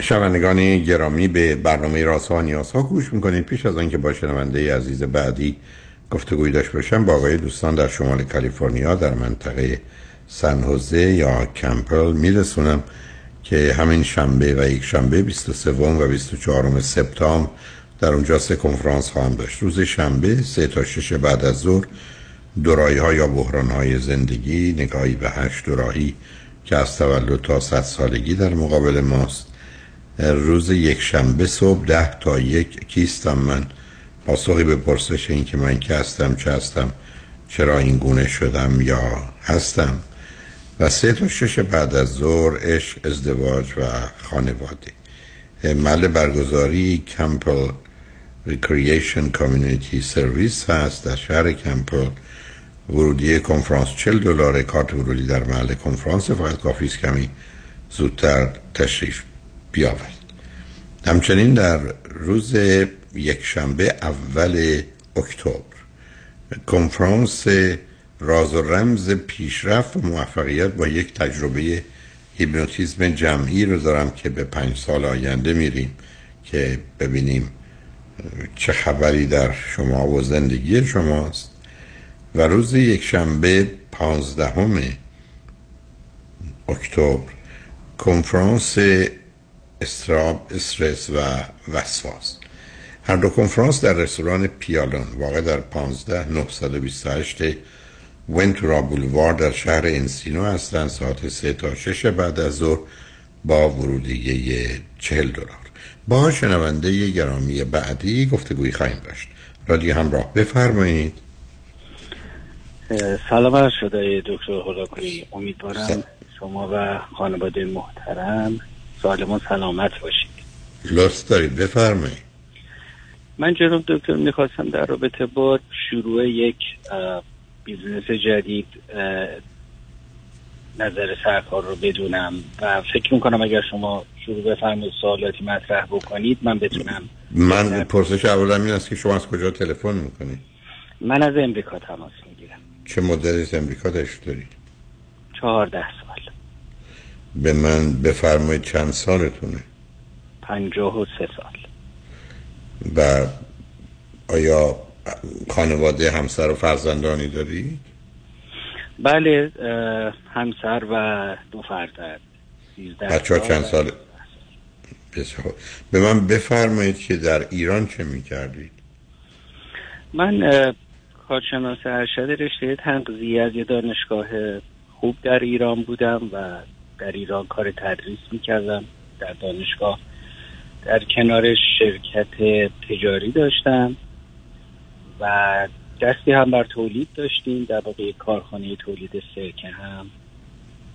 شنوندگان گرامی به برنامه راست ها نیاز ها گوش می‌کنید. پیش از آنکه با شنونده عزیز بعدی گفتگوی داشت باشم با آقای دوستان در شمال کالیفرنیا در منطقه سن یا کمپل میرسونم که همین شنبه و یک شنبه 23 و 24 سپتامبر در اونجا سه کنفرانس خواهم داشت. روز شنبه سه تا شش بعد از ظهر دورایی ها یا بحران های زندگی نگاهی به هشت دوراهی که از تولد تا صد سالگی در مقابل ماست. روز یک شنبه صبح ده تا یک کیستم من؟ پاسخی به پرسش این که من که هستم چه هستم چرا این گونه شدم یا هستم؟ و سه تا شش بعد از ظهر عشق ازدواج و خانواده. محل برگزاری Campbell recreation community service هست در شهر Campbell ورودی کنفرانس 40 دلار کارت ورودی در محل کنفرانس. فقط کافی است کمی زودتر تشریف بیاورید. همچنین در روز یک شنبه اول اکتبر کنفرانس راز و رمز پیشرفت و موفقیت با یک تجربه هیپنوتیزم جمعی رو دارم که به پنج سال آینده میریم که ببینیم چه خبری در شما و زندگی شماست؟ و روز یک شنبه پانزدهم اکتبر کنفرانس استراب استرس و وسواس. هر دو کنفرانس در رستوران پیالون واقع در 15 928 ونتورا بولوار در شهر انسینو هستند. ساعت 3 تا 6 بعد از ظهر با ورودیه 40 دلار. با شنونده گرامی بعدی گفتگوی خواهیم داشت. رادیو همراه بفرمایید. سلام عرض شده دکتر هلاکوی امیدوارم شما و خانواده محترم سالم و سلامت باشید. لطف دارید بفرمایید. من جناب دکتر می‌خواستم در رابطه با شروع یک business جدید نظر سرکار رو بدونم و فکر می‌کنم اگر شما شروع بفرمایید سوالاتی مطرح بکنید من بتونم من پرسش اولم این است که شما از کجا تلفن می‌کنید؟ من از امریکا تماس می‌گیرم. چه مدتی از امریکا داشت دارید؟ چهارده سال. به من بفرمایید چند سالتونه؟ پنجاه و سه سال. و آیا خانواده همسر و فرزندانی داری؟ بله همسر و دو فرزند. بچه ها چند سال؟ بسیار. به من بفرمایید که در ایران چه می کردید من کارشناس ارشد رشته تغذیه از یه دانشگاه خوب در ایران بودم و در ایران کار تدریس می کردم در دانشگاه در کنار شرکت تجاری داشتم و دستی هم بر تولید داشتیم در واقع کارخانه تولید سرکه هم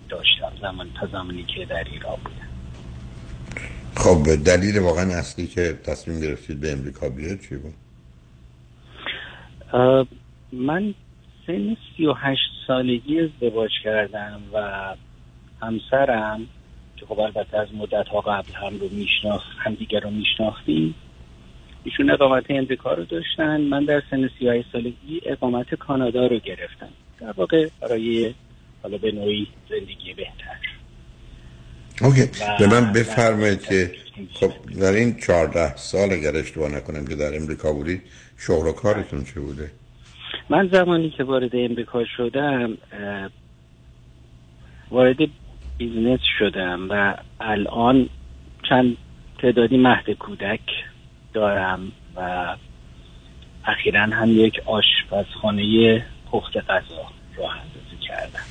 داشتم زمان تا زمانی که در ایران بودم خب دلیل واقعا اصلی که تصمیم گرفتید به امریکا بیاد چی بود؟ من سن سی و هشت سالگی ازدواج کردم و همسرم که خب البته از مدت ها قبل هم رو میشناخت هم دیگر رو میشناختیم ایشون اقامت امریکا رو داشتن. من در سن سی سالگی اقامت کانادا رو گرفتم. در واقع برای حالا به نوعی زندگی بهتر. اوکی. به من بفرمایید که خب در این چهارده سال اگر اشتباه نکنم که در امریکا بودید شغل و کارتون چه بوده؟ من زمانی که وارد امریکا شدم وارد business شدم و الان چند تعدادی مهد کودک دارم و اخیرا هم یک آشپزخانه پخت غذا راه اندازی کردم.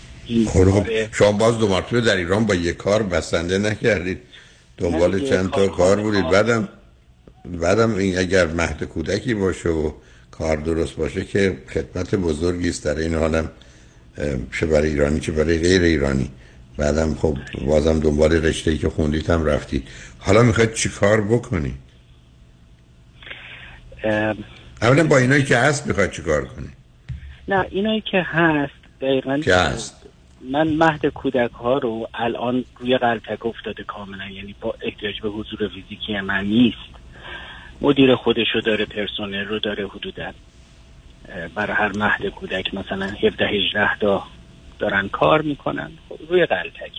خب شما باز دو مرتبه در ایران با یک کار بسنده نکردید. دنبال چند تا کار بودید. بعدم بعدم این اگر مهد کودکی باشه و کار درست باشه که خدمت بزرگی است در این حالم چه برای ایرانی چه برای غیر ایرانی. بعدم خب بازم دنبال رشته ای که خوندید هم رفتید. حالا می‌خواید چی کار بکنی؟ اولا با اینایی که هست می‌خواید چی کار کنی؟ نه اینایی که هست دقیقا. که هست. من مهد کودک ها رو الان روی قلتک افتاده کاملا یعنی با احتیاج به حضور فیزیکی من نیست. مدیر خودش رو داره پرسنل رو داره حدودا. برای هر مهد کودک مثلا 17 18 تا دارن کار می‌کنن خب روی قلتک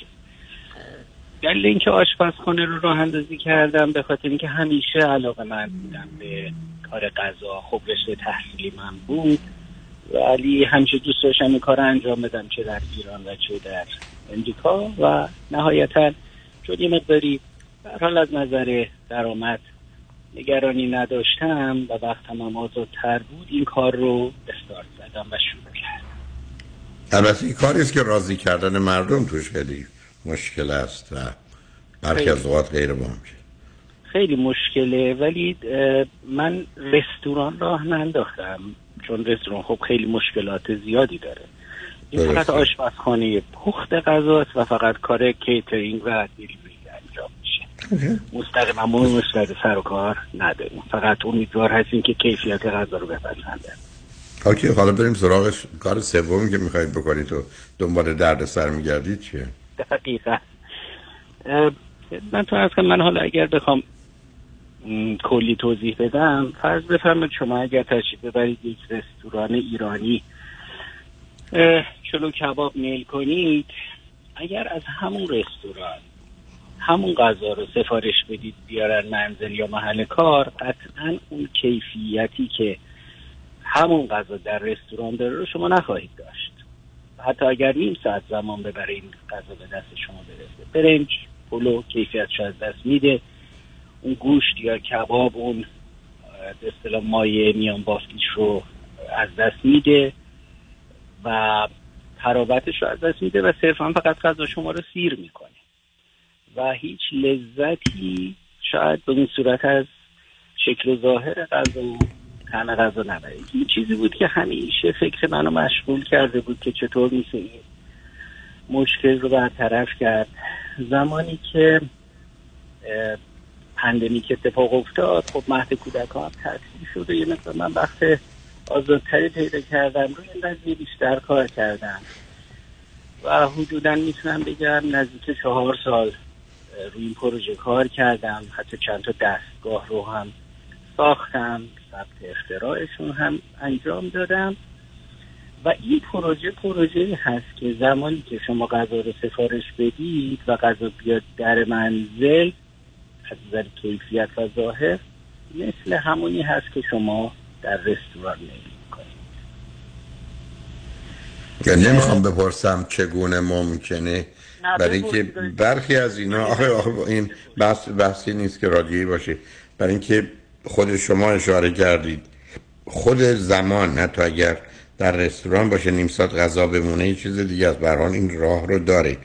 دلیل اینکه آشپزخانه رو راه اندازی کردم به خاطر اینکه همیشه علاقه من بودم به کار غذا. خب رشته تحصیلی من بود. ولی همیشه دوست داشتم این کار انجام بدم چه در ایران و چه در امریکا. و نهایتا چون یه مقداری در حال از نظر درآمد نگرانی نداشتم و وقتم هم آزادتر بود این کار رو استارت زدم و شروع کردم. البته این کاری است که راضی کردن مردم توش خیلی مشکل است و برخی از اوقات غیر ممکن. خیلی مشکله ولی من رستوران راه ننداختم. چون رستوران خب خیلی مشکلات زیادی داره. این فقط آشپزخانه پخت غذاست و فقط کار کیترینگ و delivery انجام میشه. مستقیما با مشتری سر و کار نداریم. فقط امیدوار هستیم که کیفیت غذا رو بپسنده. okay حالا بریم سراغ کار سومی که می‌خواید بکنید و دنبال درد سر میگردید چیه؟ دقیقا. من تو از من حالا اگر بخوام کلی توضیح بدم. فرض بفرمایید شما اگر تشریف ببرید یک رستوران ایرانی چلو کباب میل کنید. اگر از همون رستوران همون غذا رو سفارش بدید بیارن منزل یا محل کار قطعا اون کیفیتی که همون غذا در رستوران داره رو شما نخواهید داشت. حتی اگر نیم ساعت زمان ببره غذا به دست شما برسه. برنج پلو کیفیتش از دست میده. اون گوشت یا کباب اون به اصطلاح مایه میان بافتیش رو از دست میده و ترابتش رو از دست میده و صرفا فقط غذا شما رو سیر می‌کنه. و هیچ لذتی شاید به این صورت از شکل و ظاهر غذا و طعم غذا نبره این چیزی بود که همیشه فکر منو مشغول کرده بود که چطور میشه این مشکل رو برطرف کرد. زمانی که پندمیک اتفاق افتاد خب مهد کودک ها هم شد و یه مثلا من وقت آزادتری پیدا کردم. روی این بیشتر کار کردم. و حدودا می‌تونم بگم نزدیک چهار سال روی این پروژه کار کردم. حتی چند تا دستگاه رو هم ساختم ثبت اختراعشون هم انجام دادم. و این پروژه پروژه هست که زمانی که شما غذا رو سفارش بدید و غذا بیاد در منزل از نظر کیفیت و ظاهر مثل همونی هست که شما در رستوران کنید یعنی نمی‌خوام بپرسم چگونه ممکنه؟ برای اینکه برخی از اینا آخه, آخه این بحث بحثی نیست که رادیویی باشه برای اینکه خود شما اشاره کردید خود زمان حتی اگر در رستوران باشه نیم ساعت غذا بمونه یه چیز دیگه از برحال این راه رو داره.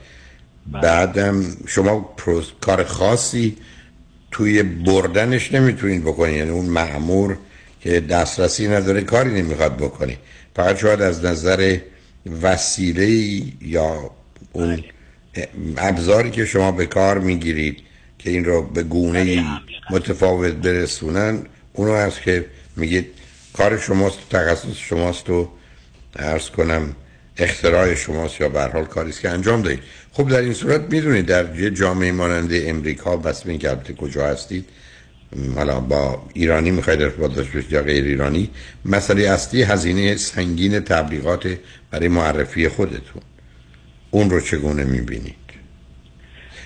بعدم شما کار خاصی توی بردنش نمی‌تونید بکنید یعنی اون معمور که دسترسی نداره کاری نمی‌خواد بکنه. فقط شاید از نظر وسیله یا اون ابزاری که شما به کار می‌گیرید که این رو به گونه متفاوت برسونن اونو هست که میگید کار شماست تخصص شماست و ارز کنم اختراع شماست یا به حال کاری که انجام دهید. خب در این صورت می‌دونید در یه جامعه مانند امریکا بس این که کجا هستید. حالا با ایرانی می‌خواید ارتباط داشته یا غیر ایرانی. مسئله اصلی هزینه سنگین تبلیغات برای معرفی خودتون. اون رو چگونه می‌بینید؟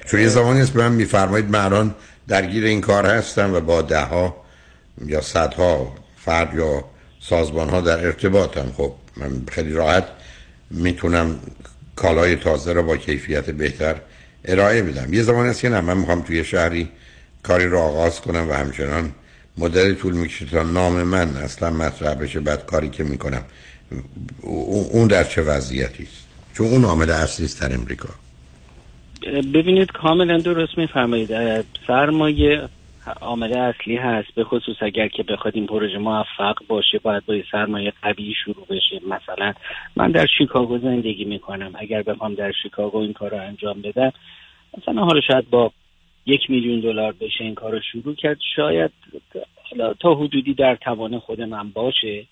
چون یه زمانی است به من میفرمایید من الان درگیر این کار هستم و با ده ها یا صدها فرد یا سازمان ها در ارتباطم. خب من خیلی راحت می‌تونم کالای تازه رو با کیفیت بهتر ارائه بدم. یه زمان است که نه من می‌خوام توی شهری کاری رو آغاز کنم و همچنان مدل طول می‌کشه تا نام من اصلا مطرح بشه بعد کاری که می‌کنم. اون در چه وضعیتی است؟ چون اون عامل اصلی است در امریکا. ببینید کاملا درست میفرمایید. سرمایه عامل اصلی هست. به خصوص اگر که بخواد این پروژه موفق باشه باید با سرمایه قوی شروع بشه. مثلا من در شیکاگو زندگی می‌کنم. اگر بخوام در شیکاگو این کار رو انجام بدم مثلا حالا شاید با یک میلیون دلار بشه این کار رو شروع کرد. شاید حالا تا حدودی در توان خود من باشه.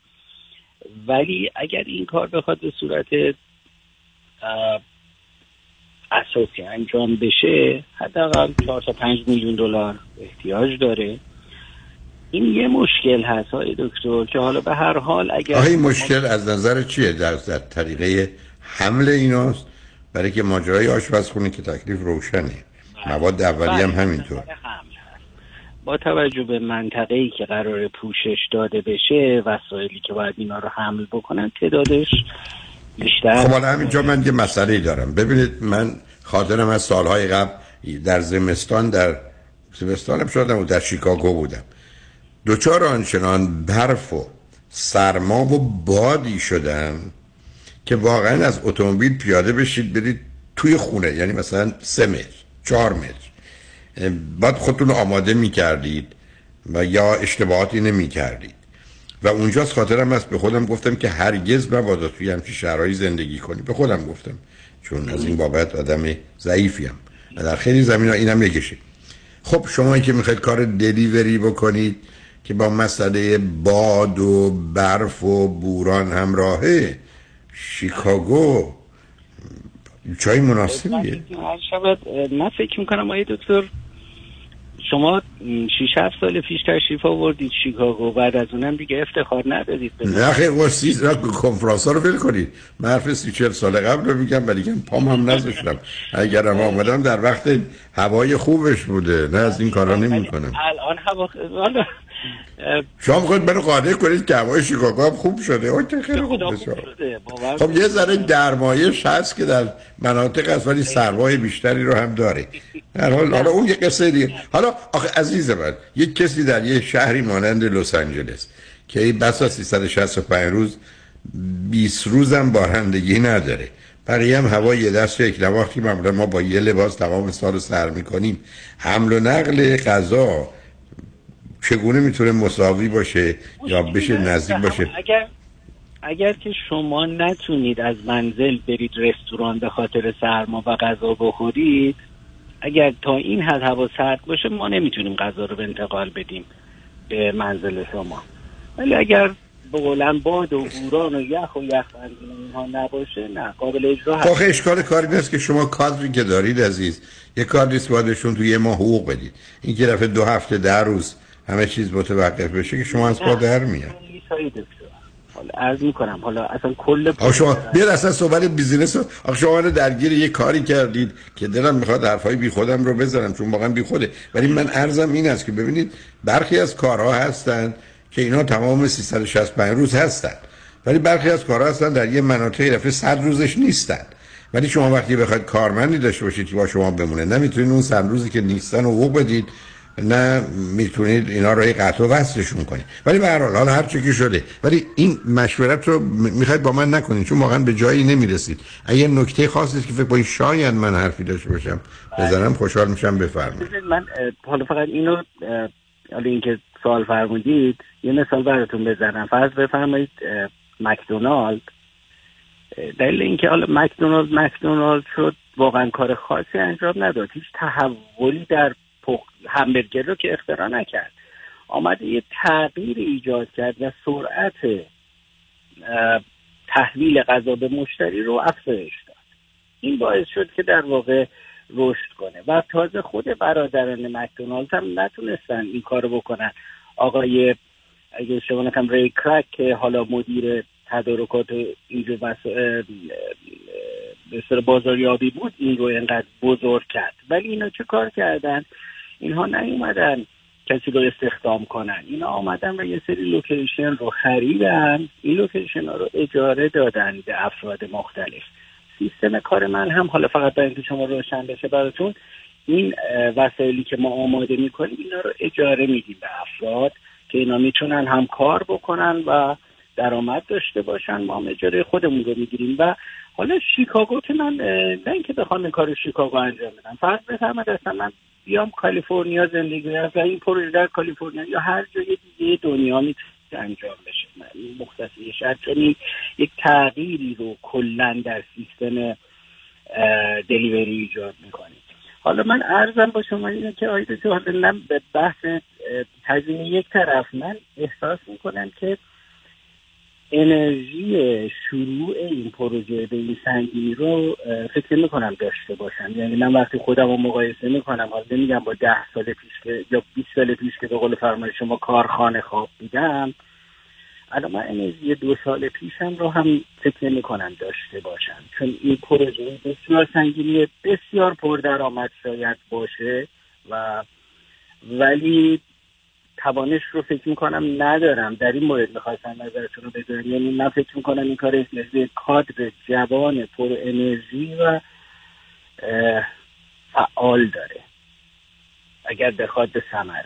ولی اگر این کار بخواد به صورت اساسی انجام بشه حداقل 4 تا 5 میلیون دلار احتیاج داره. این یه مشکل هست های دکتر که حالا به هر حال اگر آه این مشکل از نظر چیه؟ در, در طریقه حمل ایناست؟ برای که ماجرای آشپزخونه که تکلیف روشنه. مواد اولی هم بله، همینطور. با توجه به منطقه ای که قرار پوشش داده بشه وسایلی که باید اینا رو حمل بکنن تعدادش بیشتر. خب حالا همینجا من یه مسئله دارم. ببینید من خاطرم از سالهای قبل در زمستان در زمستانم شدم و در شیکاگو بودم. دوچار آنچنان برف و سرما و بادی شدم که واقعا از اتومبیل پیاده بشید برید توی خونه یعنی مثلا سه متر چهار متر. بعد خودتون آماده می کردید و یا اشتباهاتی نمی کردید و اونجاست خاطرم است به خودم گفتم که هرگز مبادا توی همچین شرایی زندگی کنی. به خودم گفتم. چون از این بابت آدم ضعیفیم و در خیلی زمین ها اینم یکیشه خب شما که می‌خواید کار دلیوری بکنید که با مسئله باد و برف و بوران همراهه شیکاگو چای مناسبیه. من فکر می‌کنم آیه دکتر شما 6 7 سال پیش تشریف آوردید شیکاگو بعد از اونم دیگه افتخار ندادید نه خیلی واسه کنفرانس ها رو ول کنید. من حرف 30 40 سال قبل رو میگم ولی که پام هم نذاشتم. اگرم آمدم در وقت هوای خوبش بوده. نه از این کارا نمی‌کنم. الان هوا شما خود منو قانع کنید که هوای شیکاگو هم خوب شده. اون خیلی خوب خب یه ذره درمایش هست که در مناطق از ولی سرمایه بیشتری رو هم داره. در حال حالا اون یه قصه دیگه. حالا آخه عزیز من یک کسی در یه شهری مانند لس آنجلس که این بسا 365 روز 20 روزم بارندگی نداره. برای هم هوا یه دست یک نواختی معمولا ما با یه لباس تمام سال سر می‌کنیم حمل و نقل غذا چگونه می‌تونه مساوی باشه یا بشه نزدیک باشه؟ اگر اگر که شما نتونید از منزل برید رستوران به خاطر سرما و غذا بخورید اگر تا این حد هوا سرد باشه ما نمی‌تونیم غذا رو به انتقال بدیم به منزل شما. ولی اگر به قولن باد و بوران و یخ و یخ اینها نباشه نه قابل اجرا هست. آخه اشکال کاری نیست که شما کادری که دارید عزیز یه کادریست بایدشون توی یه ماه حقوق بدید. این که دفعه دو هفته در روز همه چیز متوقف بشه که شما از پا در میاد. حالا عرض می‌کنم حالا اصلا کل شما بیاد اصلا صحبت بیزینس رو آخه شما درگیر یه کاری کردید که دلم می‌خواد حرفای بی خودم رو بزنم چون واقعا بی خوده. ولی من ارزم این است که ببینید برخی از کارها هستن که اینا تمام 365 روز هستن. ولی برخی از کارها هستن در یه مناطقی رفته 100 روزش نیستن. ولی شما وقتی بخواید کارمندی داشته باشید که با شما بمونه نمی‌تونید اون 100 روزی که نیستن رو بدید. نه می‌تونید اینا رو قطع وصلشون کنید. ولی به حال حالا هر چی که شده. ولی این مشورت رو می‌خواید با من نکنید چون واقعا به جایی نمی‌رسید. اگه نکته خاصی که فکر کنید شاید من حرفی داشته باشم بزنم خوشحال میشم بفرمایید. من حالا فقط اینو حالا اینکه سوال فرمودید یه مثال براتون بزنم. فرض بفرمایید مکدونالد. دلیل اینکه حالا مکدونالد مکدونالد شد واقعا کار خاصی انجام نداد. هیچ تحولی در همبرگر رو که اختراع نکرد. آمده یه تغییر ایجاد کرد و سرعت تحویل غذا به مشتری رو افزایش داد. این باعث شد که در واقع رشد کنه. و تازه خود برادران مکدونالد هم نتونستن این کارو بکنن. آقای اگه شما نکنم ری کرک که حالا مدیر تدارکات بس به بازاریابی بود این رو اینقدر بزرگ کرد. ولی اینا چه کار کردن؟ اینها نیومدن. کسی رو استخدام کنن. اینا آمدن و یه سری location رو خریدن. این location ها رو اجاره دادن به افراد مختلف. سیستم کار من هم حالا فقط برای اینکه شما روشن بشه براتون این وسایلی که ما آماده می‌کنیم اینا رو اجاره میدیم به افراد که اینا می‌تونن هم کار بکنن و درآمد داشته باشن. ما هم اجاره خودمون رو می‌گیریم و حالا شیکاگو که من نه اینکه بخوام این کار شیکاگو انجام بدم. فرض بفرمایید اصلا من بیام کالیفرنیا زندگی کنم و این پروژه در کالیفرنیا یا هر جای دیگه دنیا می‌تونه انجام بشه. مختص شهر چون یک تغییری رو کلا در سیستم دلیوری ایجاد می‌کنه حالا من ارزم با شما اینه که آیده حالا به بحث تزینه یک طرف من احساس می‌کنم که انرژی شروع این پروژه به این سنگینی رو فکر می‌کنم داشته باشم. یعنی من وقتی خودم رو مقایسه می‌کنم حالا نمیگم با ده سال پیش که یا 20 سال پیش که به قول فرمای شما کارخانه خواب بودم الان من انرژی دو سال پیشم رو هم فکر نمی‌کنم داشته باشم. چون این پروژه بسیار سنگینی بسیار پردرآمد شاید باشه و ولی توانش رو فکر می‌کنم ندارم. در این مورد می‌خواستم نظرتون رو بدونم یعنی من فکر می‌کنم این کار انرژی کادر جوان پر انرژی و فعال داره. اگر بخواد به ثمر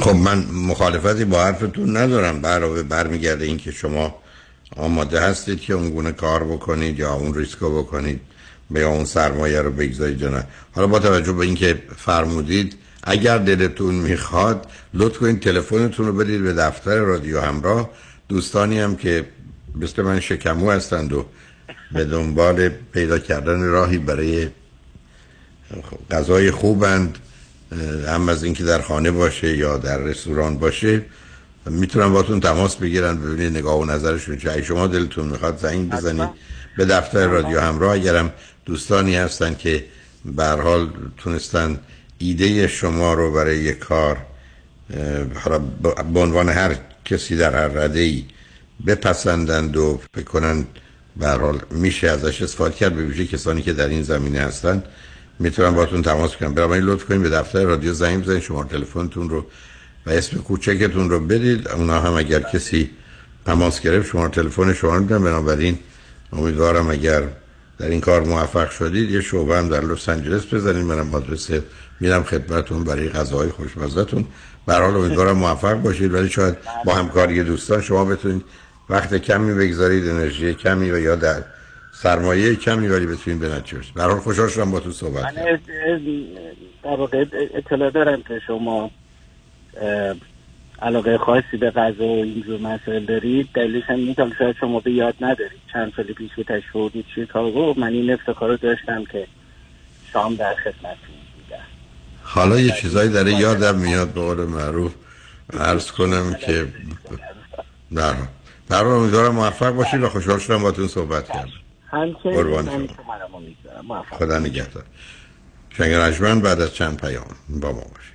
خب من مخالفتی با حرفتون ندارم. برای برمیگرده این که شما آماده هستید که اون گونه کار بکنید یا اون ریسکو بکنید. به اون سرمایه رو بگذارید نه. حالا با توجه به اینکه فرمودید اگر دلتون می‌خواد لطف کنید تلفنتون رو بدید به دفتر رادیو همراه. دوستانی هم که مثل من شکمو هستند و به دنبال پیدا کردن راهی برای غذای خوبند هم از اینکه در خانه باشه یا در رستوران باشه می‌تونم باتون تماس بگیرن ببینید نگاه و نظرشون چه. شما دلتون می‌خواد زنگ بزنید به دفتر رادیو همراه. اگرم دوستانی هستن که به حال تونستن ایده شما رو برای یک کار به عنوان هر کسی در هر رده ای بپسندند و بکنند به حال میشه ازش استفاده کرد به ویژه کسانی که در این زمینه هستن. می‌تونم باتون تماس کنم. برای لطف کنید به دفتر رادیو زنگ بزنید شما تلفنتون رو و اسم کوچکتون رو بدید. اونا هم اگر کسی تماس گرفت شما تلفن شما رو میدن بنابراین امیدوارم اگر در این کار موفق شدید یه شعبه هم در لس آنجلس بزنید منم آدرس میرم خدمتتون برای غذاهای خوشمزهتون. به حال امیدوارم موفق باشید ولی شاید با همکاری دوستان شما بتونید وقت کمی بگذارید انرژی کمی و یا در سرمایه کمی ولی بتونید به نتیجه برسید. به حال خوشحال شدم با تو صحبت من در واقع اطلاع دارم که شما علاقه خاصی به غذا و اینجور مسائل دارید دلیلش هم می‌تونم شاید شما به یاد ندارید. چند سال پیش که تشریف بودید شیکاگو من این افتخار رو داشتم که شام در خدمتتون بودم. حالا یه چیزایی داره یادم میاد به قول معروف. عرض کنم که در در امیدوارم موفق باشید و خوشحال شدم باتون صحبت کردم. همچنین خدا نگهدار. شنگ بعد از چند پیام با ما باشید.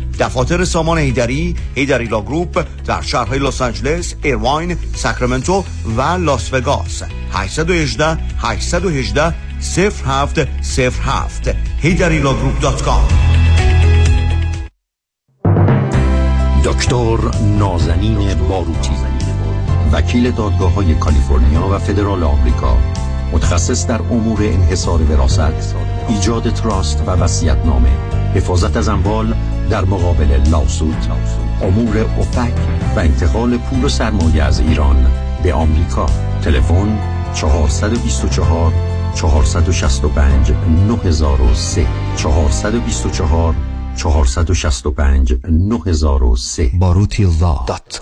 دفاتر سامان هیدری هیدری Law Group در شهرهای لس آنجلس، ایرواین، ساکرامنتو و لاس وگاس. 818 818 0707 heidarilawgroup.com دکتر نازنین باروتی وکیل دادگاه های کالیفرنیا و فدرال آمریکا متخصص در امور انحصار وراثت ایجاد trust و نامه حفاظت از اموال در مقابل lawsuit امور OFAC و انتقال پول و سرمایه از ایران به آمریکا. تلفن 424 465 9003 424 465 9003 باروتی dot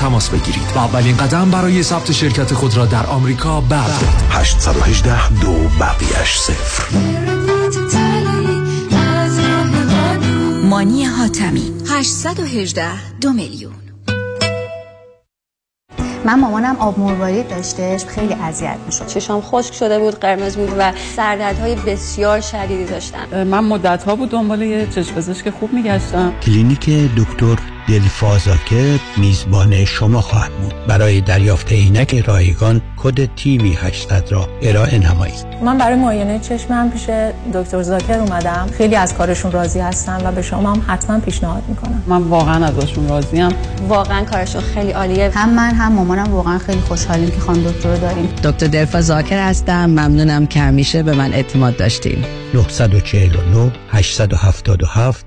تماس بگیرید. و اولین قدم برای ثبت شرکت خود را در آمریکا بردارید. 818 دو بقیش صفر مانی حاتمی 818 دو میلیون. من مامانم آب مروارید داشتش خیلی اذیت می‌شد. چشام خشک شده بود قرمز بود و سردردهای بسیار شدیدی داشتم من مدت ها بود دنبال یه چشم پزشک خوب میگشتم. کلینیک دکتر دلفازاکر میزبان شما خواهد بود. برای دریافت عینک رایگان کد تیوی 800 را ارائه نمایید. من برای معاینه چشمم پیش دکتر زاکر اومدم. خیلی از کارشون راضی هستم و به شما هم حتما پیشنهاد می‌کنم. من واقعا ازشون راضیم. واقعا کارشون خیلی عالیه. هم من هم مامانم واقعا خیلی خوشحالیم که خانم دکتر رو داریم. دکتر دلفا زاکر هستم. ممنونم که همیشه به من اعتماد داشتیم 949 877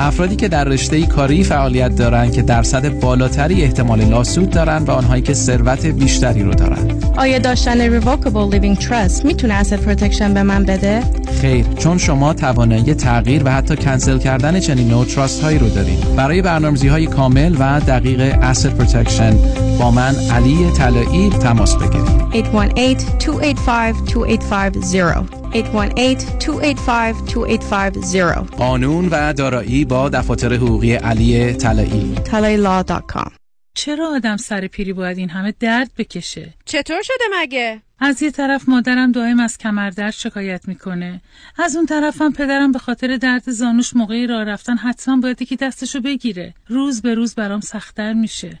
افرادی که در رشته کاری فعالیت دارند که درصد بالاتری احتمال lawsuit دارند و آنهایی که ثروت بیشتری رو دارند. آیا داشتن revocable living trust می‌تونه asset protection به من بده؟ خیر چون شما توانایی تغییر و حتی کنسل کردن چنین نوع trust هایی رو دارید. برای برنامه‌ریزی های کامل و دقیق asset protection با من علی طلایی تماس بگیرید. 818-285-2850 818-285-2850 قانون و دارایی با دفاتر حقوقی علی طلایی. talailaw.com چرا آدم سر پیری باید این همه درد بکشه؟ چطور شده مگه؟ از یه طرف مادرم دائم از کمردرد شکایت می‌کنه. از اون طرفم پدرم به خاطر درد زانوش موقعی راه رفتن حتما باید که دستشو بگیره. روز به روز برام سختتر میشه.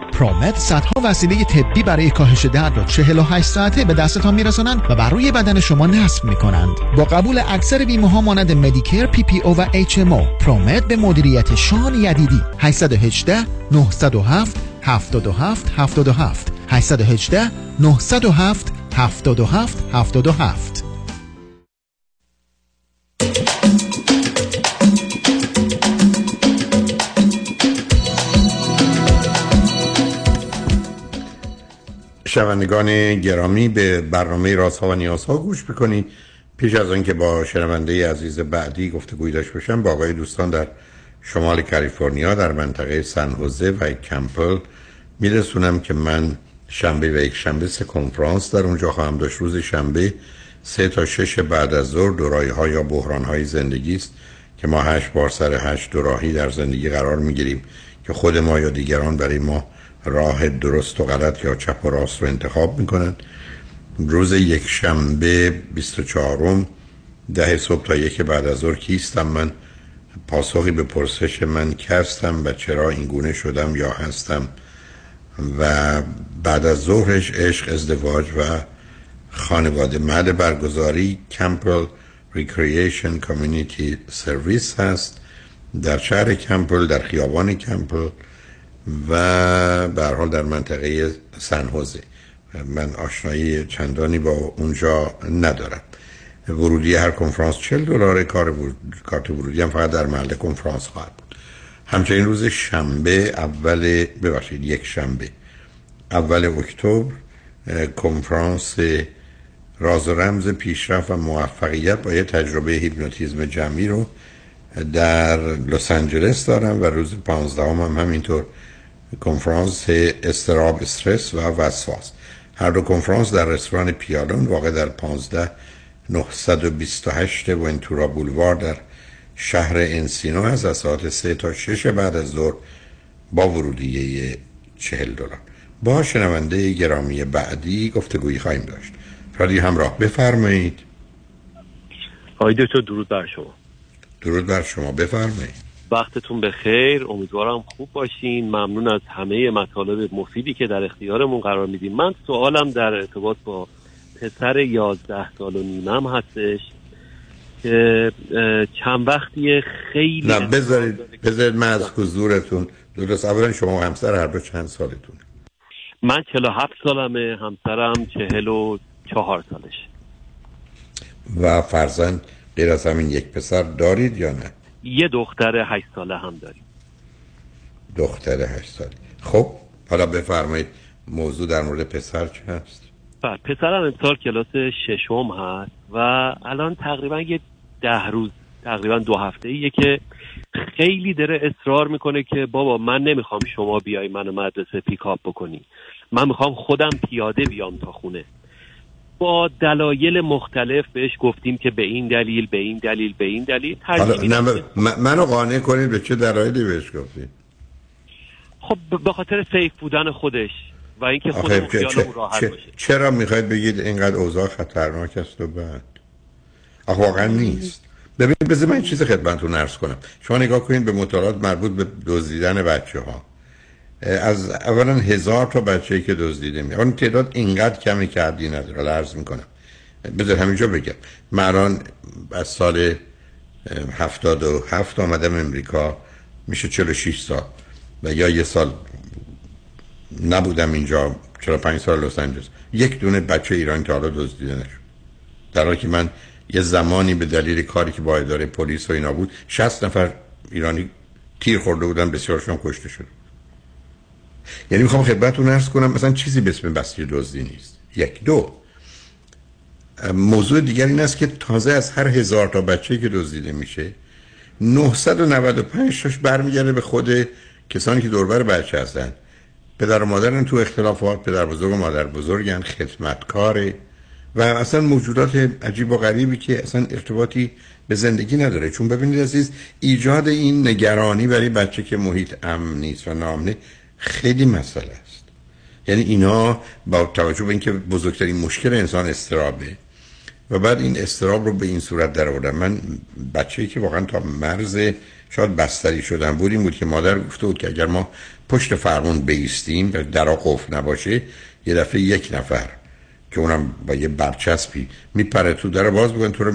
پرومت صدها وسیله طبی برای کاهش درد را 48 ساعته به دستتان میرسانند و بر روی بدن شما نصب می‌کنند. با قبول اکثر بیمه ها مانند مدیکر پی پی او و اچ ام او پرومت به مدیریت شان یدیدی. 818 907 77 77 818 907 77 77 شنوندگان گرامی به برنامه رازها و نیازها گوش بکنید. پیش از آنکه با شنونده عزیز بعدی گفتگوی داشته باشم با آقای دوستان در شمال کالیفرنیا در منطقه سن حوزه و کمپل میرسونم که من شنبه و یک شنبه سه کنفرانس در اونجا خواهم داشت. روز شنبه سه تا شش بعد از ظهر دورایی ها یا بحران های زندگی است که ما هشت بار سر هشت دوراهی در زندگی قرار می‌گیریم که خود ما یا دیگران برای ما راه درست و غلط یا چپ و راست رو انتخاب می‌کنن روز یک شنبه 24 ده صبح تا یک بعد از ظهر کیستم من؟ پاسخی به پرسش من کیستم و چرا این گونه شدم یا هستم؟ و بعد از ظهرش عشق ازدواج و خانواده. محل برگزاری Campbell Recreation Community Service هست. در شهر کمپل در خیابان کمپل و به حال در منطقه سنهوزه من آشنایی چندانی با اونجا ندارم. ورودی هر کنفرانس 40 دلار کار ورود... کارت ورودی هم فقط در محل کنفرانس خواهد بود. همچنین روز شنبه اول ببخشید یک شنبه اول اکتبر کنفرانس راز و رمز پیشرفت و موفقیت با یه تجربه هیپنوتیزم جمعی رو در لس آنجلس دارم و روز 15 هم, هم همینطور کنفرانس استراب استرس و وسواس. هر دو کنفرانس در رستوران پیالون واقع در 15 928 ونتورا بولوار در شهر انسینو هست از ساعت 3 تا 6 بعد از ظهر با ورودیه 40 دلار. با شنونده گرامی بعدی گفتگویی خواهیم داشت. رادیو همراه بفرمایید. آقای دکتر درود بر شما. درود بر شما. بفرمایید. وقتتون به خیر امیدوارم خوب باشین. ممنون از همه مطالب مفیدی که در اختیارمون قرار میدیم. من سوالم در ارتباط با پسر یازده سال و نیمم هستش که چند وقتیه خیلی نه بذارید بذارید من از حضورتون درست اولا شما همسر هر دو چند سالتون؟ من 47 سالمه همسرم 44 سالش. و فرزند غیر از همین یک پسر دارید یا نه؟ یه دختر 8 ساله هم داریم. دختر هشت سالی خب حالا بفرمایید موضوع در مورد پسر چه هست؟ بله پسرم امسال کلاس ششم هست و الان تقریبا یه ده روز تقریبا دو هفته ایه که خیلی داره اصرار می‌کنه که بابا من نمی‌خوام شما بیای منو مدرسه پیکاپ بکنی. من می‌خوام خودم پیاده بیام تا خونه. با دلایل مختلف بهش گفتیم که به این دلیل به این دلیل به این دلیل حالا منو قانع کنید به چه دلایلی بهش گفتید؟ خب به خاطر سیف بودن خودش و اینکه خودمون چه- راحت چه- باشه. چرا می‌خواید بگید اینقدر اوضاع خطرناک است و بعد؟ آخه واقعا نیست. ببینید بذار من این چیز خدمتتون عرض کنم. شما نگاه کنید به مطالعات مربوط به دزدیدن بچه ها از اولا هزار تا بچه که دزدیده می اون تعداد اینقدر کمی که حدی نداره. حالا عرض می‌کنم. بذار همینجا بگم. من الان از سال هفتاد و هفت امریکا. میشه 46 سال. و یا یه سال نبودم اینجا. 45 سال لس آنجلس. یک دونه بچه ایرانی تا حالا دزدیده نشد. در حالی که من یه زمانی به دلیل کاری که با اداره پلیس و اینا بود 60 نفر ایرانی تیر خورده بودن. بسیارشون کشته شد یعنی می‌خوام خدمتتون عرض کنم مثلا چیزی به اسم بسیج دزدی نیست. یک دو. موضوع دیگر این است که تازه از هر هزار تا بچه که دزدیده میشه 995 تاش برمیگرده به خود کسانی که دوربر بچه هستن. پدر و مادرن تو اختلافات پدر بزرگ و مادر بزرگن خدمتکاره و اصلا موجودات عجیب و غریبی که اصلا ارتباطی به زندگی نداره. چون ببینید عزیز ایجاد این نگرانی برای بچه که محیط امن نیست و نامنه خیلی مسئله است. یعنی اینا با توجه به اینکه بزرگترین مشکل انسان استرابه و بعد این استراب رو به این صورت در آوردم. من بچه‌ای که واقعا تا مرز شاید بستری شدن بود این بود که مادر گفته بود که اگر ما پشت فرمون بیستیم و درا قفل نباشه یه دفعه یک نفر که اونم با یه برچسبی میپره تو در باز بگن تو رو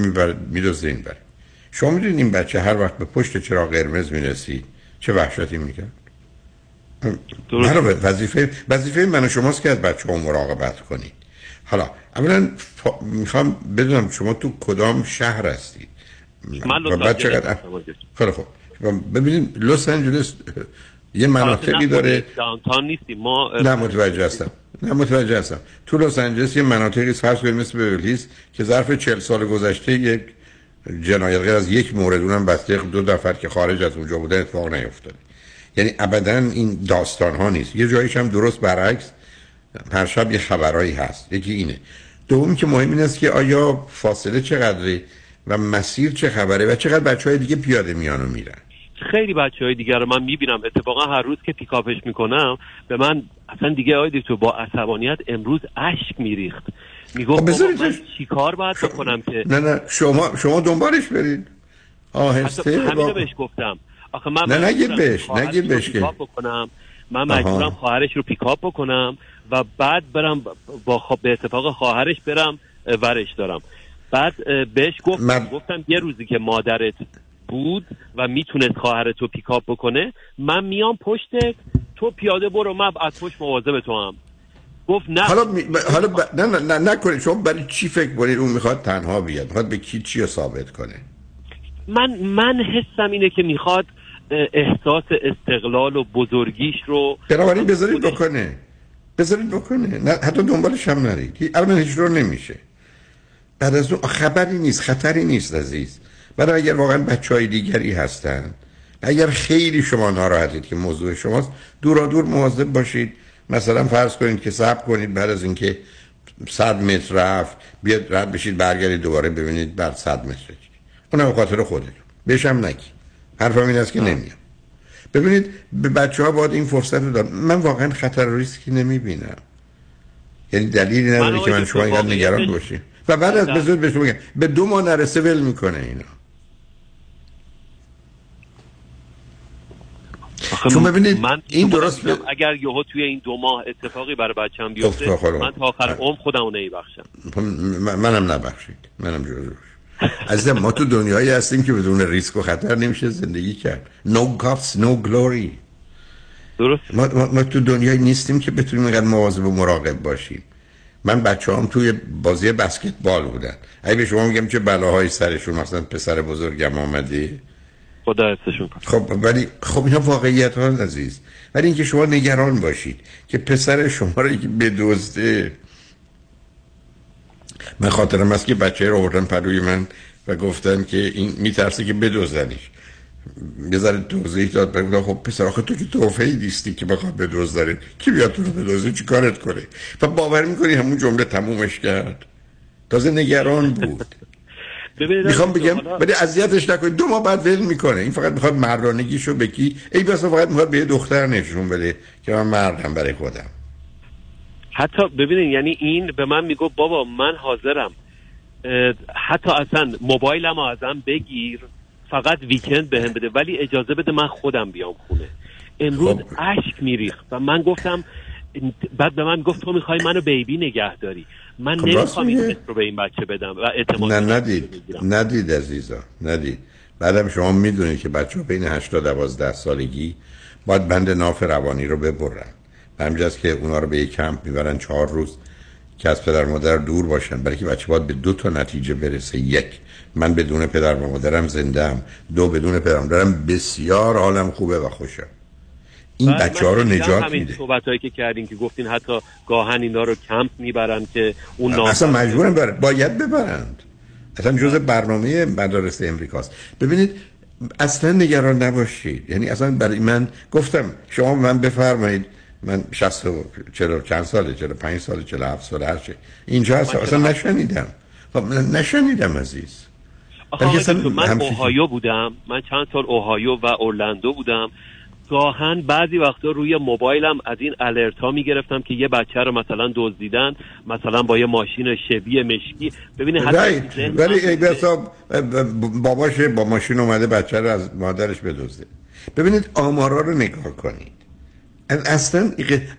میدوزه این بره. شما می‌دونید این بچه هر وقت به پشت چراغ قرمز می‌رسید چه وحشتی می‌کرد؟ وظیفه وظیفه من و شماست که از بچه ها مراقبت کنید حالا اولا ف... می‌خوام بدونم شما تو کدام شهر هستید؟ من لس بعد چقدر. خیلی خوب. ببینید لس آنجلس یه مناطقی داره. نیستیم. ما نه متوجه هستم. نه متوجه هستم. تو لس آنجلس یه مناطقی فرض کنید مثل بیولیز که ظرف 40 سال گذشته یک جنایت غیر از یک مورد اونم بسته دو نفر که خارج از اونجا بودن اتفاق نیفتاده. یعنی ابدا این داستان ها نیست. یه جاییش هم درست برعکس هر شب یه خبرایی هست. یکی اینه. دومی که مهم این است که آیا فاصله چقدره و مسیر چه خبره و چقدر بچه های دیگه پیاده میان و میرن؟ خیلی بچه های دیگر رو من می‌بینم. اتفاقا هر روز که پیکاپش می‌کنم به من اصلا دیگه آقای دکتر با عصبانیت امروز اشک میریخت. می‌گفت خب من چیکار باید بکنم که؟ نه نه شما شما دنبالش برید. آهسته با- بهش گفتم. آخه من نه، رو بهش که- بکنم من. مجبورم خواهرش رو پیکاپ بکنم و بعد برم با. به اتفاق خواهرش برم ورش دارم. بعد بهش گفتم من- گفتم یه روزی که مادرت بود و می‌تونست خواهرت رو پیکاپ بکنه من میام پشتت تو پیاده برو من از پشت مواظب تو هم. گفت نه. حالا می... ب- حالا ب... نه نه نه نکنید. شما برای چی فکر کنید؟ اون می‌خواد تنها بیاد می‌خواد به کی چی رو ثابت کنه؟ من من حسم اینه که می‌خواد احساس استقلال و بزرگیش رو بنابراین بذارید بکنه. بذارید بکنه. نه حتی دنبالش هم نرید. الان هیچ رو نمیشه. بعد از اون خبری نیست خطری نیست عزیز. برای اگر واقعا بچه های دیگری هستن اگر خیلی شما ناراحتید که موضوع شماست دورا دور مواظب باشید. مثلا فرض کنید که صبر کنید بعد از اینکه صد متر رفت بیاد رد بشید برگردید دوباره ببینید بعد صد متر چی. اونم خاطر خودتون. بهشم نگی حرفم این است که نمیام. ببینید به بچه ها باید این فرصت رو داد. من واقعا خطر و ریسکی نمی بینم یعنی دلیلی نداره که من شما اینقدر نگران باشید و بعد از. بذارید بهش بگم به دو ماه نرسه ول می‌کنه اینا. چون ببینید، من این درست به- اگر یهو توی این دو ماه اتفاقی برای خب، بیفته. من تا آخر عمر خودم رو نمیبخشم. خب، من- منم نبخشید. منم جزوش عزیزم ما تو دنیایی هستیم که بدون ریسک و خطر نمیشه زندگی کرد. No cops no glory. درست. ما, ما, ما تو دنیایی نیستیم که بتونیم اینقدر مواظب و مراقب باشیم. من بچه هم توی بازی بسکتبال بودن. اگه به شما میگم چه بلاهایی سرشون مثلا پسر بزرگم آمده؟ خدا حفظشون خب ولی خب اینا واقعیت ها عزیز. ولی اینکه شما نگران باشید که پسر شما رو که بدزده من خاطرم است که بچه رو آوردن پروی من و گفتن که این میترسه که بدزدنش یه ذره توضیح داد بهم خب پسر آخه تو که توفهی نیستی که بخواد بدزدنت کی بیاد تو رو بدزده؟ چی کارت کنه؟ و باور می‌کنی همون جمله تمومش کرد؟ تازه نگران بود. می‌خوام بگم ولی اذیتش نکنید. دو ماه بعد ول می‌کنه. این فقط می‌خواد مردانگیشو به کی ای بسا فقط می‌خواد به یه دختر نشون بده که من مردم برای خودم. حتی ببینید یعنی این به من میگو بابا من حاضرم حتی اصلا موبایلم ازم بگیر فقط ویکند بهم بده ولی اجازه بده من خودم بیام خونه. امروز خب. اشک میریخت و من گفتم بعد به من گفت تو می‌خوای منو بیبی نگه داری. من خب نمی‌خوام این رو به این بچه بدم و اعتماد نه ندید. ندید عزیزا ندید. بعدم شما می‌دونید که بچه بین 8 تا 12 سالگی باید بند ناف روانی رو ببرن. و همینجاست که اونا رو به یک کمپ می‌برن چهار روز که از پدر مادر دور باشن. برای که بچه باید به دو تا نتیجه برسه. یک من بدون پدر و مادرم زنده ام دو بدون پدر مادرم بسیار حالم خوبه و خوشم. این بچه ها رو نجات همین میده. صحبت هایی که کردین که گفتین حتی گاهن اینا رو کمپ می‌برن که اون اصلا مجبورم برن باید ببرند. اصلا جز برنامه مدارس امریکاست. ببینید اصلا نگران نباشید. یعنی اصلا برای من گفتم شما من بفرمایید. من 60 و 40 چند ساله 45 ساله 47 ساله هر چی. اینجا هست. اصلا نشنیدم. خب نشنیدم عزیز. آخه من اوهایو بودم. من چند سال اوهایو و اورلندو بودم. گاهن بعضی وقتا روی موبایلم از این الرت ها می‌گرفتم که یه بچه رو مثلا دزدیدن مثلا با یه ماشین شبیه مشکی. ببینید حتی ولی من- ای بسا باباش با ماشین اومده بچه رو از مادرش بدزده. ببینید آمارا رو نگاه کنید. اصلا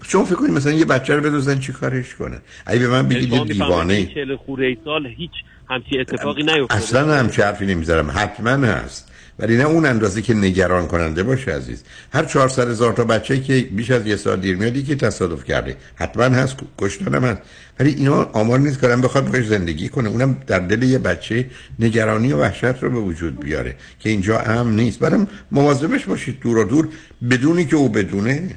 شما فکر کنید مثلا یه بچه رو بدزدن چی کارش کنن اگه به من بگید یه دیوانه. چهل ای سال هیچ همچی اتفاقی نیفتاده. اصلا هم چه حرفی نمی‌ذارم. حتما هست. ولی نه اون اندازه که نگران کننده باشه عزیز. هر 400 هزار تا بچه که بیش از یه سال دیر میاد که تصادف کرده. حتما هست. کشتن هم هست. ولی اینا آمار نیست آدم بخواد باش زندگی کنه. اونم در دل یه بچه نگرانی و وحشت رو به وجود بیاره که اینجا امن نیست. بعدم مواظبش باشید. دور و دور بدونی که او بدونه.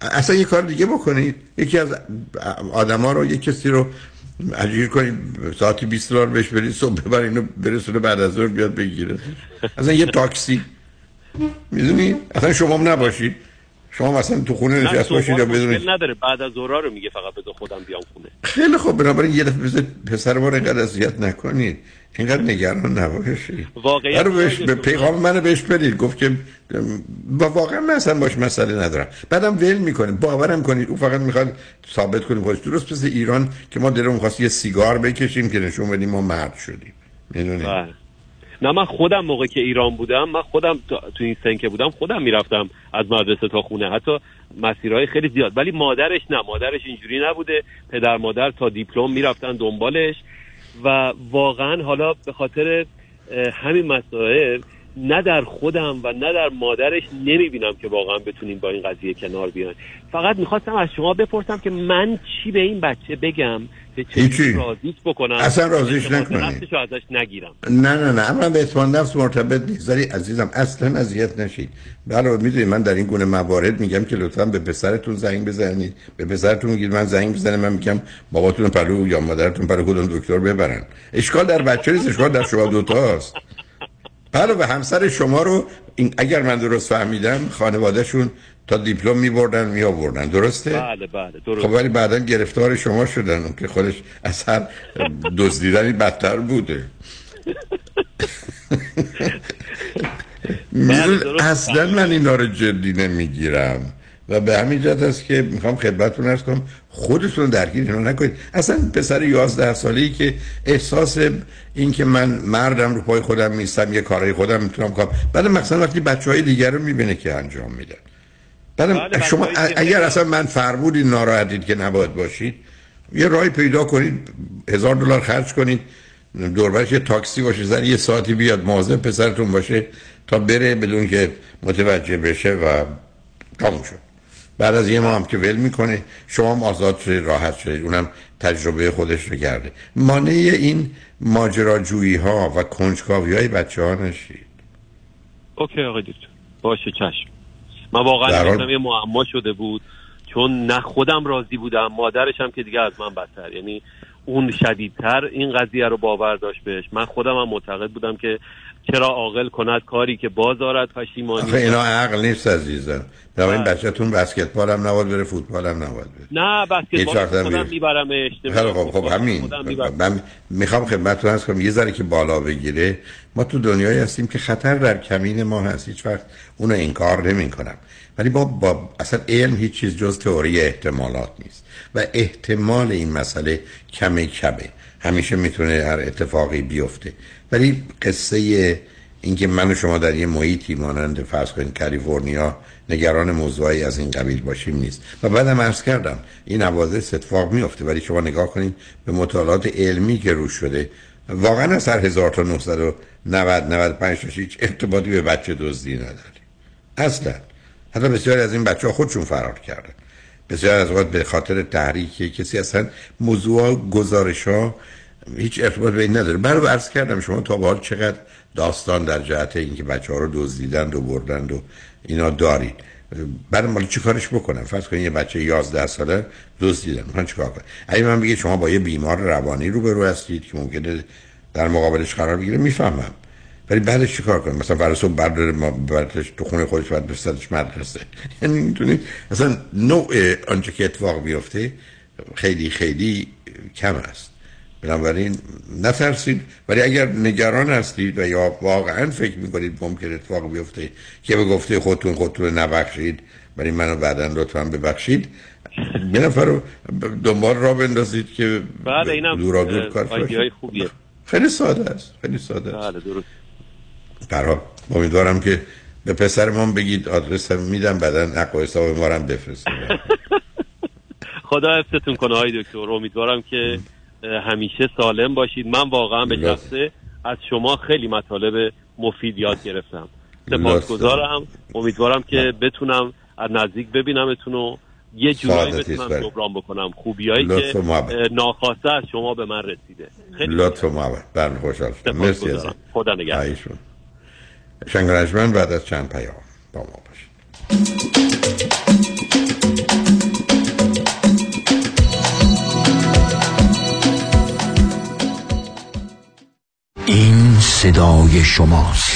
اصلا یه کار دیگه بکنید. یکی از آدما رو یه کسی رو اجیر کنید ساعتی 20 دلار بهش بدید صبح ببر اینو برسونه بعد از ظهر بیاد بگیره. اصلا یه تاکسی. می‌دونید اصلا شما هم نباشید. شما مثلا تو خونه نه نشست باشید یا مشکل نداره. بعد از ظهرا رو میگه فقط بذار خودم بیام خونه. خیلی خوب. بنابراین یه دفعه پسر ما رو اینقدر اذیت نکنید. اینقدر نگران نباشید واقعیت رو بهش به که پیغام منو بهش بدید. گفت که با واقعا من اصلا باش مسئله ندارم. بعدم ول می‌کنه. باورم کنید او فقط می‌خواد ثابت کنیم خودش درست مثل ایران که ما دلمون خواست یه سیگار بکشیم که نشون بدیم ما مرد شدیم. می‌دونید بله. نه من خودم موقع که ایران بودم من خودم تو این سنکه بودم خودم می‌رفتم از مدرسه تا خونه. حتی مسیرهای خیلی زیاد. ولی مادرش نه. مادرش اینجوری نبوده. پدر مادر تا دیپلم می‌رفتن دنبالش. و واقعا حالا به خاطر همین مسائل نه در خودم و نه در مادرش نمی‌بینم که واقعا بتونیم با این قضیه کنار بیان. فقط می‌خواستم از شما بپرسم که من چی به این بچه بگم چه راضیش بکنم؟ اصلا راضیش نکنید ازش نگیرم. نه نه نه. من به اعتماد نفس مرتبط نیست. ولی عزیزم اصلا اذیت نشید. بله می‌دونید من در این گونه موارد میگم که لطفا به پسرتون زنگ بزنید. به پسرتون میگید من زنگ بزنم من میگم باباتون پلو یا مادرتون پلو کدوم دکتر ببرن. اشکال در بچه نیست. اشکال در شما دوتاست بله به همسر شما رو این اگر من درست فهمیدم خانوادهشون تا دیپلم می بردن می آوردن درسته؟ بله بله درسته. خب ولی بعدا گرفتار شما شدن که خودش اصلا دزدیدنی بدتر بوده. بله اصلا من اینا رو جدی نمی‌گیرم. و به همین جهت است که می‌خوام خدمتتون ارز کنم خودتون درگیر اینا نکنید. اصلا پسر 11 ساله ای که احساس این که من مردم رو پای خودم میستم یه کارهای خودم می‌تونم کنم. بعد مثلا وقتی بچه های دیگر رو می‌بینه که انجام میدن بله شما اگر اصلا من فرمودی ناراحتید که نباید باشید یه راهی پیدا کنید هزار دلار خرج کنید دوربرش یه تاکسی باشه زن یه ساعتی بیاد مواظب پسرتون باشه تا بره بدون که متوجه بشه و تموم شد بعد از یه ماه هم که ول می‌کنه شما هم آزاد شدید راحت شدید اونم تجربه خودش رو کرده. مانع این ماجراجویی ها و کنجکاوی های بچه ها نشید. اوکی آقای دکتر. باشه چشم. من واقعا. یه معما شده بود چون نه خودم راضی بودم مادرش هم که دیگه از من بدتر. یعنی اون شدیدتر این قضیه رو باور داشت بهش. من خودم هم معتقد بودم که چرا عاقل کند کاری که باز دارد پشیمانی آخه اینا عقل نیست عزیزم. در این بچه‌تون بسکتبال هم نباید بره فوتبال هم نباید بره. نه بسکتبال خودم می‌برم خب خب همین. من می‌خوام خدمتتون هست کنم یه ذره که بالا بگیره. ما تو دنیایی هستیم که خطر در کمین ما هست. هیچ وقت اونو انکار نمی کنم ولی با, با اصلا علم هیچ چیز جز تئوری احتمالات نیست. و احتمال این مسئله کمه کمه همیشه می‌تونه هر اتفاقی بیفته. ولی قصه اینکه من و شما در یه محیطی مانند فرض کنید کالیفرنیا نگران موضوعی از این قبیل باشیم نیست. و بعدم عرض کردم این حوادث اتفاق میفته ولی شما نگاه کنید به مطالعات علمی که روش شده واقعا از هر تا 990 95 هیچ ارتباطی به بچه دزدی نداره اصلا. حتی بسیاری از این بچه ها خودشون فرار کردن. بسیار از وقت به خاطر تحریک کسی اصلا موضوع گزارش ها هیچ ارتباط به این نداره. برای عرض کردم شما تا به حال چقدر داستان در جهت اینکه بچه ها رو دزدیدند و بردند و اینا دارید. بعد مال چی کارش بکنم؟ فرض کنید یه بچه 11 ساله دزدیدن من چیکار کنم اگه من بگه شما با یه بیمار روانی رو برو هستید که ممکنه در مقابلش قرار بگیره می‌فهمم. ولی بعدش چیکار کنم؟ مثلا فرض کنید برداره ما بردش تو خونه خودش بعد بفرستش مدرسه. یعنی می‌تونید اصلا نوع آنچه که اتفاق بیفته خیلی خیلی کم است. بنابراین نترسید. ولی اگر نگران هستید و یا واقعا فکر می‌کنید ممکن اتفاق بیفته که به گفته خودتون خودتون نبخشید ولی منو بعدا لطفا ببخشید. یه نفر رو دنبال را بندازید که بله اینم دورا دور کار خوبیه. خیلی ساده است خیلی ساده است. بله درست. امیدوارم که به پسرمان بگید آدرس میدم بعدا حق و حساب ما بفرستید. خدا حفظتون کنه های دکتر. امیدوارم که همیشه سالم باشید. من واقعا به شخصه از شما خیلی مطالب مفید یاد گرفتم. سپاسگزارم. امیدوارم که بتونم از نزدیک ببینمتون و یه جورایی بتونم. جبران بکنم. خوبیایی که ناخواسته از شما به من رسیده. خیلی لطف و محبت. برم خوشحال شدم. مرسی از خدا نگهدار. شنگرجمن بعد از چند پیام با ما باشید. این صدای شماست.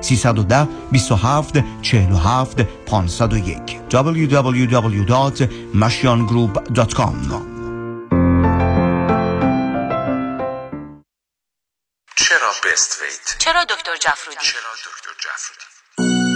310 27 47 501 www.mashiangroup.com چرا بست ویت؟ چرا دکتر جفرودی؟ چرا دکتر جفرودی؟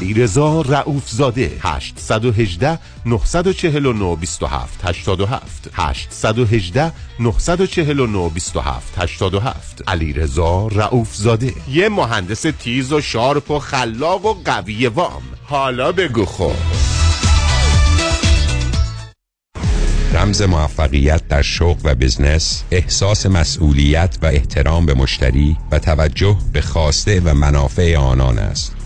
رضا رعوف زاده 818 949 27 87 818 949 27 87 علی رضا رعوف زاده یه مهندس تیز و شارپ و خلاق و قوی وام. حالا بگو خب. رمز موفقیت در شغل و بزنس احساس مسئولیت و احترام به مشتری و توجه به خواسته و منافع آنان است.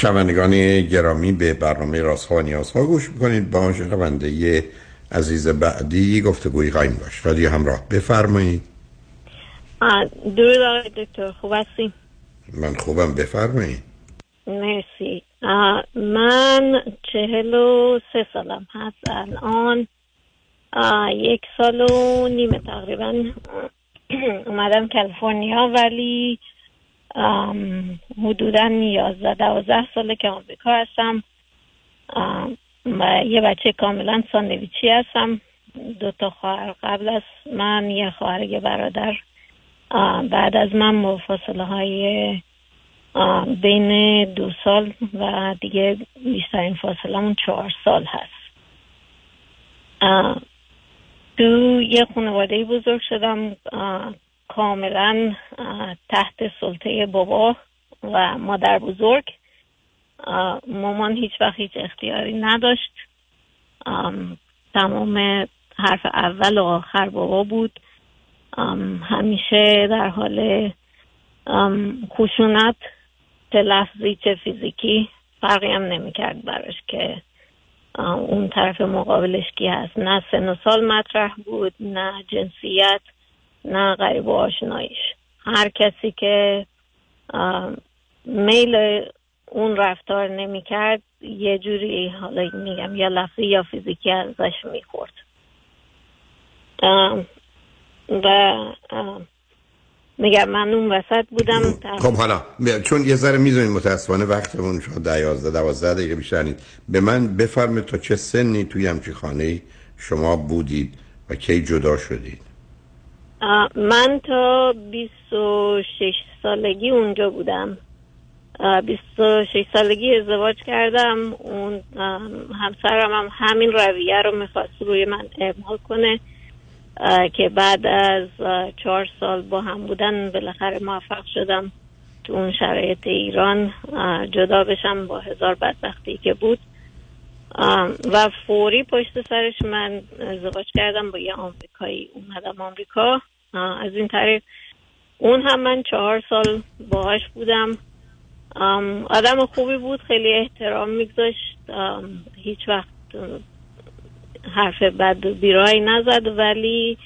شنوندگان گرامی به برنامه رازها و نیازها گوش می‌کنید. با شنونده عزیز بعدی گفتگوی خواهیم داشت. رادیو همراه بفرمایید. درود آقای دکتر خوب هستیم من خوبم بفرمایید. مرسی. من چهل و سه سالم هست الان. یک سال و نیمه تقریبا. اومدم کالیفرنیا ولی حدودا یازده دوازده ساله که آمریکا هستم. و یه بچه کاملا ساندویچی هستم. دو تا خواهر قبل از من یه خواهر یه برادر. بعد از من فاصله های بین دو سال و دیگه بیشترین فاصلمون چهار سال هست. تو یه خانواده بزرگ شدم. کاملا تحت سلطه بابا و مادر بزرگ. مامان هیچ وقت هیچ اختیاری نداشت. تمام حرف اول و آخر بابا بود. همیشه در حال خشونت چه لفظی چه فیزیکی فرقی هم نمی‌کرد براش که اون طرف مقابلش کی هست. نه سن و سال مطرح بود نه جنسیت. نه غریب و آشناییش. هر کسی که میل اون رفتار نمی‌کرد یه جوری حالا میگم یا لفظی یا فیزیکی ازش می‌خورد. و میگم من اون وسط بودم. خب حالا چون یه ذره می‌دونید متاسفانه وقتمون شما ده یازده دوازده دقیقه بیشتر به من بفرمایید تا چه سنی توی همچی خانه شما بودید و کی جدا شدید؟ من تا 26 سالگی اونجا بودم. آه، 26 سالگی ازدواج کردم. اون همسرم هم همین رویه رو می‌خواست روی من اعمال کنه که بعد از چهار سال با هم بودن بالاخره موفق شدم تو اون شرایط ایران. جدا بشم با هزار بدبختی که بود. و فوری پشت سرش من ازدواج کردم با یه آمریکایی. اومدم آمریکا. از این طریق اون هم من چهار سال باهاش بودم. آدم خوبی بود خیلی احترام میگذاشت. هیچ وقت حرف بد و بیرایی نزد ولی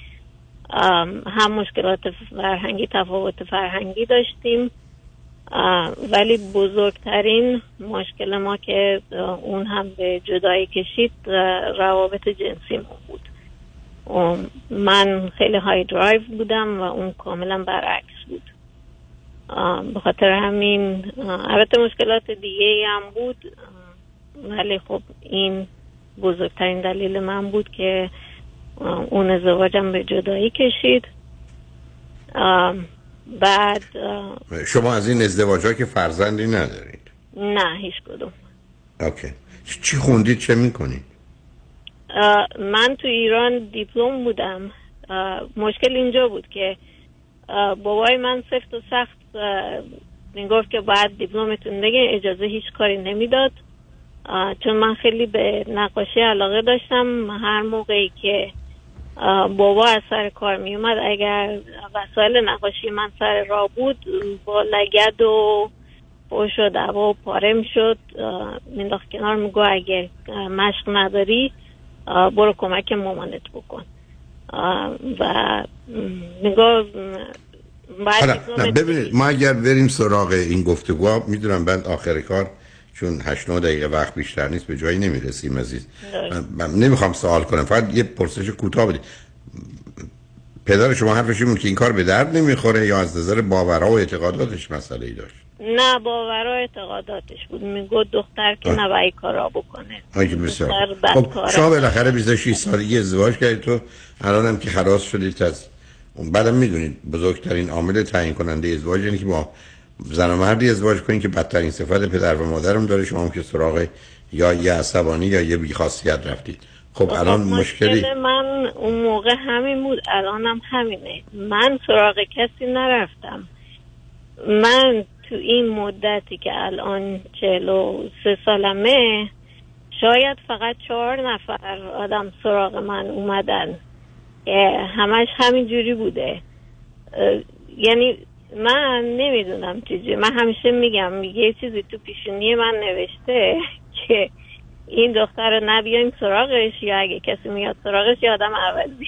هم مشکلات فرهنگی تفاوت فرهنگی داشتیم. ولی بزرگترین مشکل ما که اون هم به جدایی کشید روابط جنسی ما بود. من خیلی های درایو بودم و اون کاملا برعکس بود. به خاطر همین البته مشکلات دیگه هم بود ولی خب این بزرگترین دلیل من بود که اون ازدواجم به جدایی کشید. بعد شما از این ازدواج که فرزندی ندارید؟ نه هیچ کدوم. اوکی. چی خوندید چه می‌کنید؟ من تو ایران دیپلم بودم. مشکل اینجا بود که بابای من سفت و سخت می‌گفت که باید دیپلمتون بگه اجازه هیچ کاری نمی‌داد. چون من خیلی به نقاشی علاقه داشتم هر موقعی که بابا از سر کار می اومد اگر وسایل نقاشی من سر راه بود با لگد و فوش و دوا و پاره می شد مینداخت کنار میگو اگر مشق نداری برو کمک مامانت بکن. و میگو ببینید ما اگر بریم سراغ این گفتگو می‌دونم بعد آخر کار چون 8 9 دقیقه وقت بیشتر نیست به جایی نمی‌رسیم عزیز. من, من نمی‌خوام سوال کنم فقط یه پرسش کوتاه بدید پدر شما حرفش این که این کار به درد نمی‌خوره یا از نظر باورها و اعتقاداتش مسئله ای داشت؟ نه باورا اعتقاداتش بود. میگو دختر که نباید این کارا بکنه. آه که بسیار خب. شما بالاخره 26 سالگی ازدواج کردید تو الان هم که خلاص شدید از اون بعدم می‌دونید بزرگترین عامل تعیین کننده ازدواج اینه که با زن و مردی ازدواج کنید که بدترین صفت پدر و مادرم داره. شما هم که سراغ یا یه عصبانی یا یه بیخاصیت رفتید. خب الان مشکلی مشکل من اون موقع همین بود الانم همینه. من سراغ کسی نرفتم. من تو این مدتی که الان چهل و سه سالمه شاید فقط چهار نفر آدم سراغ من اومدن. همش همین جوری بوده یعنی من نمی‌دونم چیزی من همیشه میگم یه چیزی تو پیشونی من نوشته که این دختر رو نبیایم سراغش یا اگه کسی میاد سراغش یا آدم عوضی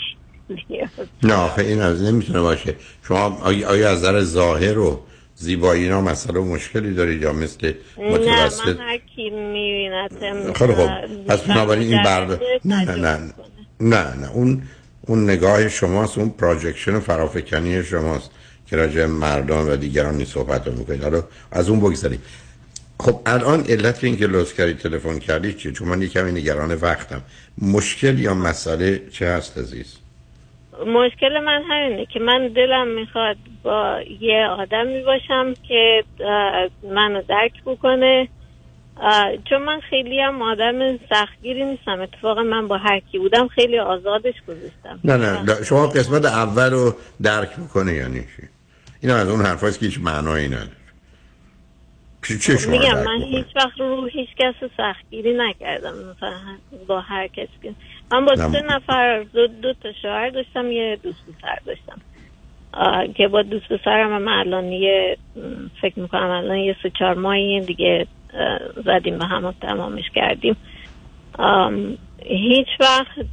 نه آخه این از نمی‌تونه باشه. شما آیا, آیا از نظر ظاهر و زیبایی اینا مسئله و مشکلی دارید یا مثل نه متوسط؟ من هر کی میبینتم خیلی خوب. پس بنابراین این برد نه نه نه نه نه. اون اون نگاه شماست اون پراجکشن و فرافکنی شماست. که راجع مردان و دیگران این صحبت رو می‌کنید. حالا از اون بگذاریم خب الان علت این که لطف کردی تلفن کردی چیه؟ چون من یه کمی نگران وقتم. مشکل یا مسئله چه هست عزیز؟ مشکل من همینه که من دلم می‌خواد با یه آدمی باشم که منو درک بکنه. چون من خیلی هم آدم سختگیری نیستم. اتفاقا من با هر کی بودم خیلی آزادش گذاشتم. نه نه نه، شما قسمت اول رو درک می‌کنه یعنی چی این از اون حرفاست که هیچ معنایی نداره. چه شما میگم من؟ هیچ وقت رو هیچ کس سختگیری نکردم. مثلا با هر کسی که من با. سه نفر دو, دو تا شوهر داشتم یه دوست پسر داشتم. که با دوست پسرم هم الان یه فکر می‌کنم الان یه سه چهار ماهی دیگه زدیم به هم تمامش کردیم. هیچ وقت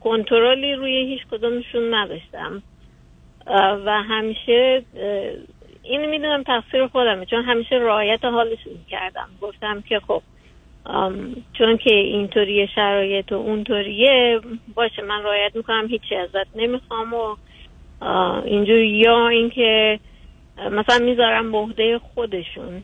کنترلی روی هیچ کدومشون نداشتم. و همیشه اه، اینو می‌دونم تقصیر خودمه چون همیشه رعایت حالشون کردم گفتم که خب چون که اینطوری شرایط و اونطوریه باشه من رعایت می‌کنم هیچی ازت نمی‌خوام و آه، اینجور یا اینکه مثلا می‌ذارم به خودشون.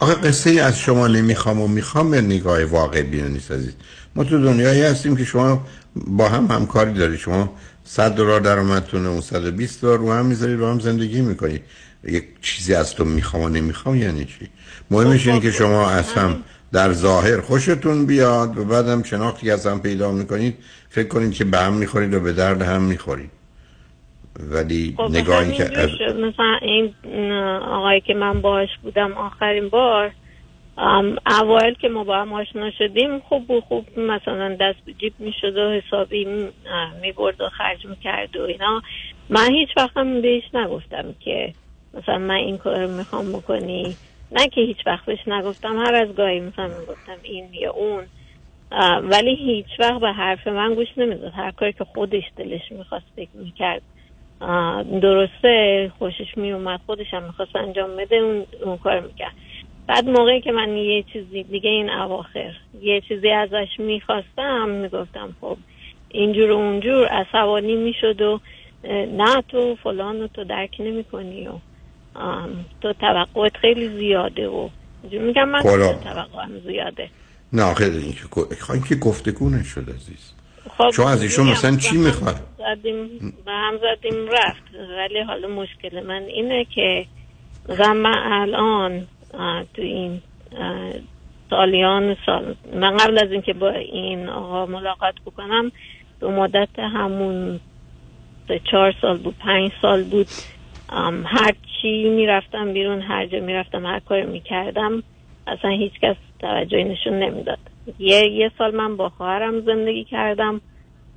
آخه قصه ای از شما نمی‌خوام و می‌خوام به نگاه واقع بینه نیست عزیز ما تو دنیایی هستیم که شما با هم همکاری دارید. شما 100 دلار درآمدتونه اون 120 دلار رو هم می‌ذارید رو هم زندگی می‌کنید یک چیزی از تو می‌خوام و نمی‌خوام یعنی چی؟ مهمش اینه که شما از هم در ظاهر خوشتون بیاد و بعدم شناختی از هم پیدا می‌کنید فکر کنید که به هم می‌خورید و به درد هم می‌خورید. ولی خب نگاه این که از. مثلا این آقایی که من باهاش بودم آخرین بار اوایل که ما با هم آشنا شدیم خوب بود خوب مثلا دست به جیب می‌شد و حسابی می‌برد و خرج می‌کرد و اینا. من هیچ وقت هم بهش نگفتم که مثلا من این کار رو می‌خوام بکنی. نه که هیچ وقت بهش نگفتم. هر از گاهی مثلا می‌گفتم این یا اون. ولی هیچ وقت به حرف من گوش نمی‌داد. هر کاری که خودش دلش می‌خواست فکر می‌کرد. درسته خوشش می اومد خودش هم می‌خواست انجام بده اون, اون کار می‌کرد. بعد موقعی که من یه چیزی دیگه این اواخر یه چیزی ازش می‌خواستم می‌گفتم خب اینجور و اونجور عصبانی می‌شد و نه تو فلان رو تو درک نمی کنی و تو توقعت خیلی زیاده و میگم من. توقعم زیاده. نه آخه این که خواهی که گفتگو نشد عزیز. خب شما از ایشون مثلا چی می‌خواد؟ زدیم به هم زدیم رفت. ولی حالا مشکل من اینه که مثلا من الان تو این سالیان سال. من قبل از اینکه با این آقا ملاقات بکنم به مدت همون سه چهار سال بود پنج سال بود هر چی می‌رفتم بیرون هر جا می‌رفتم هر کاری می‌کردم اصلا هیچ کس توجهی نشون نمی‌داد. یه یه سال من با خواهرم زندگی کردم.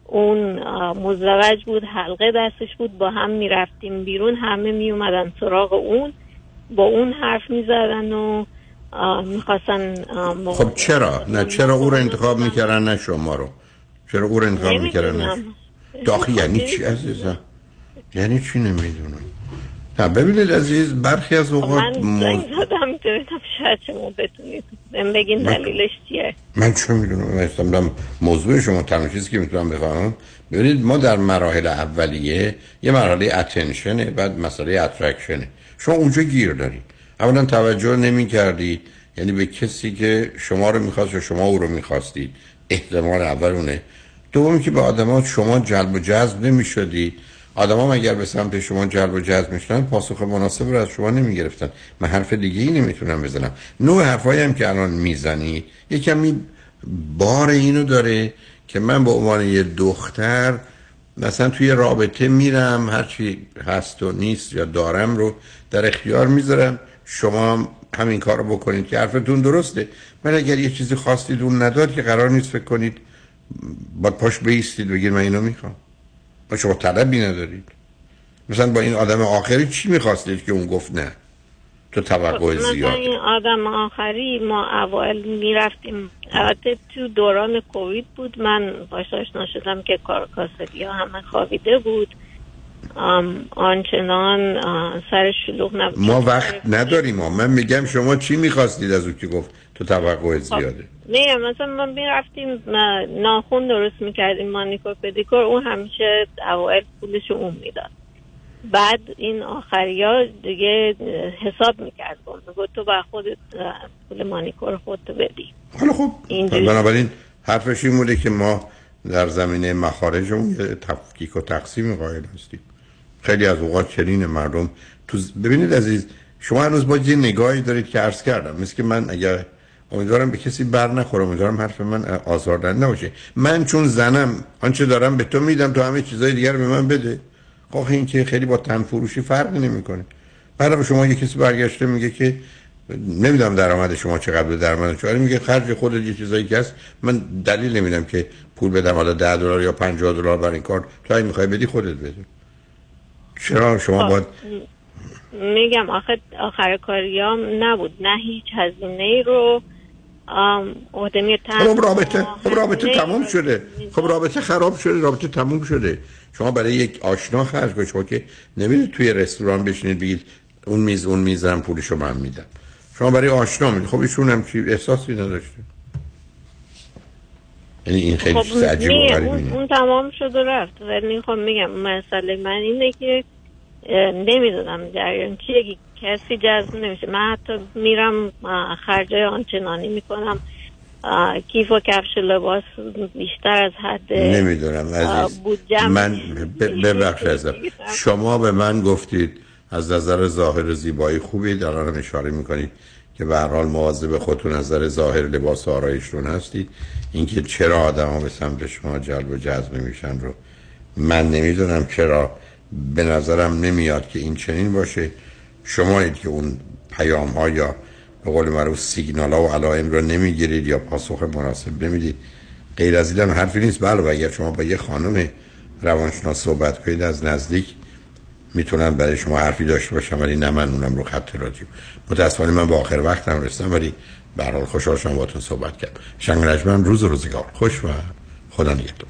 اون آه، مزدوج بود حلقه دستش بود با هم می‌رفتیم بیرون همه میومدن سراغ اون. با اون حرف می‌زدن و می‌خواستن خب چرا؟ نه چرا او رو انتخاب می‌کردن نه شما رو. چرا او رو انتخاب می‌کردن؟ نه. داخل یعنی چی عزیزم؟ یعنی چی نمی‌دونم؟ نه ببینید عزیز برخی از اوقات من. زنگ زدم ببینم شاید شما بتونید. بگین دلیلش چیه؟ من چه می‌دونم؟ موضوع شما تنها چیزی که می‌تونم بفهمم. ببینید ما در مراحل اولیه یه مرحله اتنشنه بعد مسئله اترکشنه شما اونجا گیر دارید. اولا توجه نمی کردید یعنی به کسی که شما رو می‌خواست یا شما او رو می‌خواستید. احتمال اول اونه. دومی که به آدما شما جلب و جذب نمی‌شدید آدما اگر به سمت شما جلب و جذب می‌شدن پاسخ مناسب رو از شما نمی‌گرفتن. من حرف دیگه ای نمی‌تونم بزنم. نوع حرفایی هم که الان می‌زنید یه کمی بار اینو داره که من به عنوان یه دختر مثلا توی رابطه میرم هرچی هست و نیست یا دارم رو در اختیار می‌ذارم. شما هم همین کار رو بکنید که حرفتون درسته. ولی اگر یه چیزی خواستید اون نداد که قرار نیست فکر کنید با پاش بیستید بگید من اینو می‌خوام. و شما طلبی ندارید. مثلا با این آدم آخری چی می‌خواستید که اون گفت نه؟ تو توقع مثلا زیاد. این آدم آخری ما اوایل می‌رفتیم. البته تو دوران کووید بود. من باش آشنا شدم که کارکاسدی ها همه خوابیده بود. آنچنان سر شلوغ نبود. ما وقت نداریم ما. من میگم شما چی می‌خواستید از او که گفت تو توقع زیاده؟ نه مثلا ما می‌رفتیم ناخون درست می‌کردیم مانیکور پدیکور. اون همیشه اوائل پولش اون می‌داد. بعد این آخری ها دیگه حساب می‌کرد. با میگو تو با خودت پول مانیکور خودتو بدی. حالا خب. بنابراین حرفش این بوده که ما در زمینه مخارجمون یه تفکیک و تقسیم قائل هستیم. خیلی از اوقات چنین مردم تو ز- ببینید عزیز شما هنوز با یه نگاهی دارید که عرض کردم. مثل که من اگر امیدوارم به کسی بر نخوره امیدوارم حرف من آزاردن نباشه. من چون زنم آنچه دارم به تو میدم تو همه چیزای دیگر به من بده. خب این که خیلی با تن فروشی فرقی نمی‌کنه. بعد به شما یه کسی برگشته میگه که نمی‌دونم درآمد شما چقدر به درآمد شما. میگه خرج خودت یه چیزایی که هست. من دلیل نمیدم که پول بدم حالا 10 دلار یا 50 دلار برای این کار. تو اگه می‌خوای بدی خودت بده. چرا شما باید میگم آخه آخر کاریام نبود. نه هیچ هزینه ای رو عهده خب رابطه خب رابطه تموم شده. خب رابطه خراب شده رابطه تموم شده. شما برای یک آشنا خرج کنید شما که نمی‌دید توی رستوران بشینید بگید اون میز اون میزم پولشو من میدم. شما برای آشنا می‌دید. خب ایشون هم چی احساسی نداشته. یعنی این خیلی چیز عجیب و نه، غریبی اون. اون تمام شد و رفت. ولی می‌خوام میگم مسئله من اینه که نمی‌دونم جریان چیه کسی جذب نمیشه. من حتی میرم خرجای آنچنانی می‌کنم. کیف و کفش لباس بیشتر از حد نمی‌دونم عزیز. من ببخش ازم شما به من گفتید از نظر ظاهر زیبایی خوبی در آن اشاره می‌کنید که به هر حال مواظب خودتون از نظر ظاهر لباس و آرایشتون هستید. اینکه چرا آدما به سمت شما جلب و جذب میشن رو من نمی‌دونم چرا به نظرم نمیاد که این چنین باشه. شمایید که اون پیام ها یا به قول معروف سیگنال ها و علائم رو نمی‌گیرید یا پاسخ مناسب نمی‌دید. غیر از این حرفی نیست. بله و اگر شما با یه خانم روانشناس صحبت کنید از نزدیک می‌تونم برای شما حرفی داشته باشم ولی نه من اونم رو خط رادیو. متاسفانه من با آخر وقتم رسیدم ولی به حال خوشحال شدم باهاتون صحبت کردم. شنگ رجمن روز روزگار. خوش و خدا نگهدار.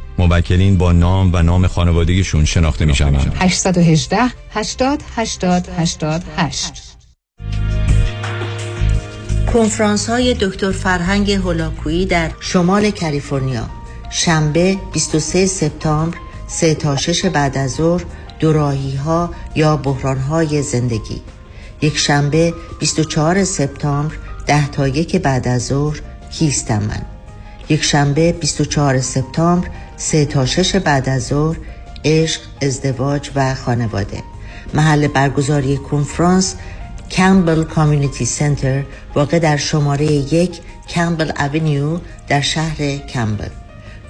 موکلین با نام و نام خانوادگیشون شناخته می شوند 818 80 80 88 کنفرانس های دکتر فرهنگ هولاکویی در شمال کالیفرنیا. شنبه 23 سپتامبر 3 تا 6 بعد از ظهر دوراهی ها یا بحران های زندگی. یک شنبه 24 سپتامبر 10 تا 1 بعد از ظهر کیستم من یک شنبه 24 سپتامبر 3 تا 6 بعد از ظهر عشق ازدواج و خانواده. محل برگزاری کنفرانس کمبل کامیونیتی سنتر واقع در شماره یک Campbell Avenue در شهر کمبل.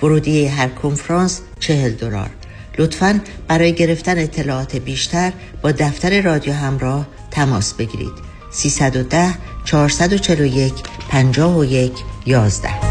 ورودی هر کنفرانس چهل دلار. لطفا برای گرفتن اطلاعات بیشتر با دفتر رادیو همراه تماس بگیرید. 310 441 51 11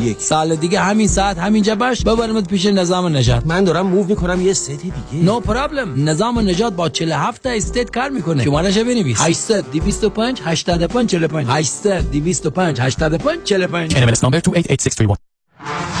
سال دیگه همین ساعت همینجا باش ببرمت پیش نظام نجات من دارم move می‌کنم یه state دیگه. no no problem نظام نجات با 47 تا state کار می‌کنه. شمارش بنویس. 800 225 85 45 800 225 85 45 NMLS number 288631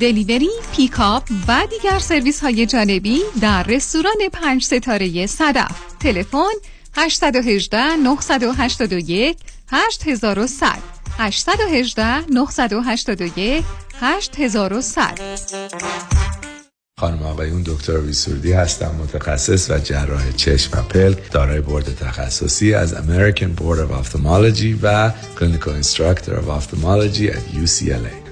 دلیوری، پیکاپ و دیگر سرویس های جانبی در رستوران پنج ستاره صدف. تلفن 818 981 8100 818 981 8100 خانم آقایون دکتر ویسوردی هستم متخصص و جراح چشم و پلک دارای بورد تخصصی از American Board of Ophthalmology و Clinical Instructor of Ophthalmology at UCLA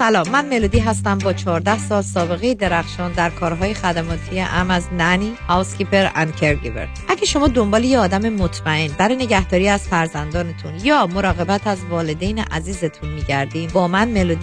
سلام من ملودی هستم با 14 سال سابقه درخشان در کارهای خدماتی ام از nanny، housekeeper and caregiver. اگه شما دنبال یه آدم مطمئن برای نگهداری از فرزندانتون یا مراقبت از والدین عزیزتون میگردین با من ملودی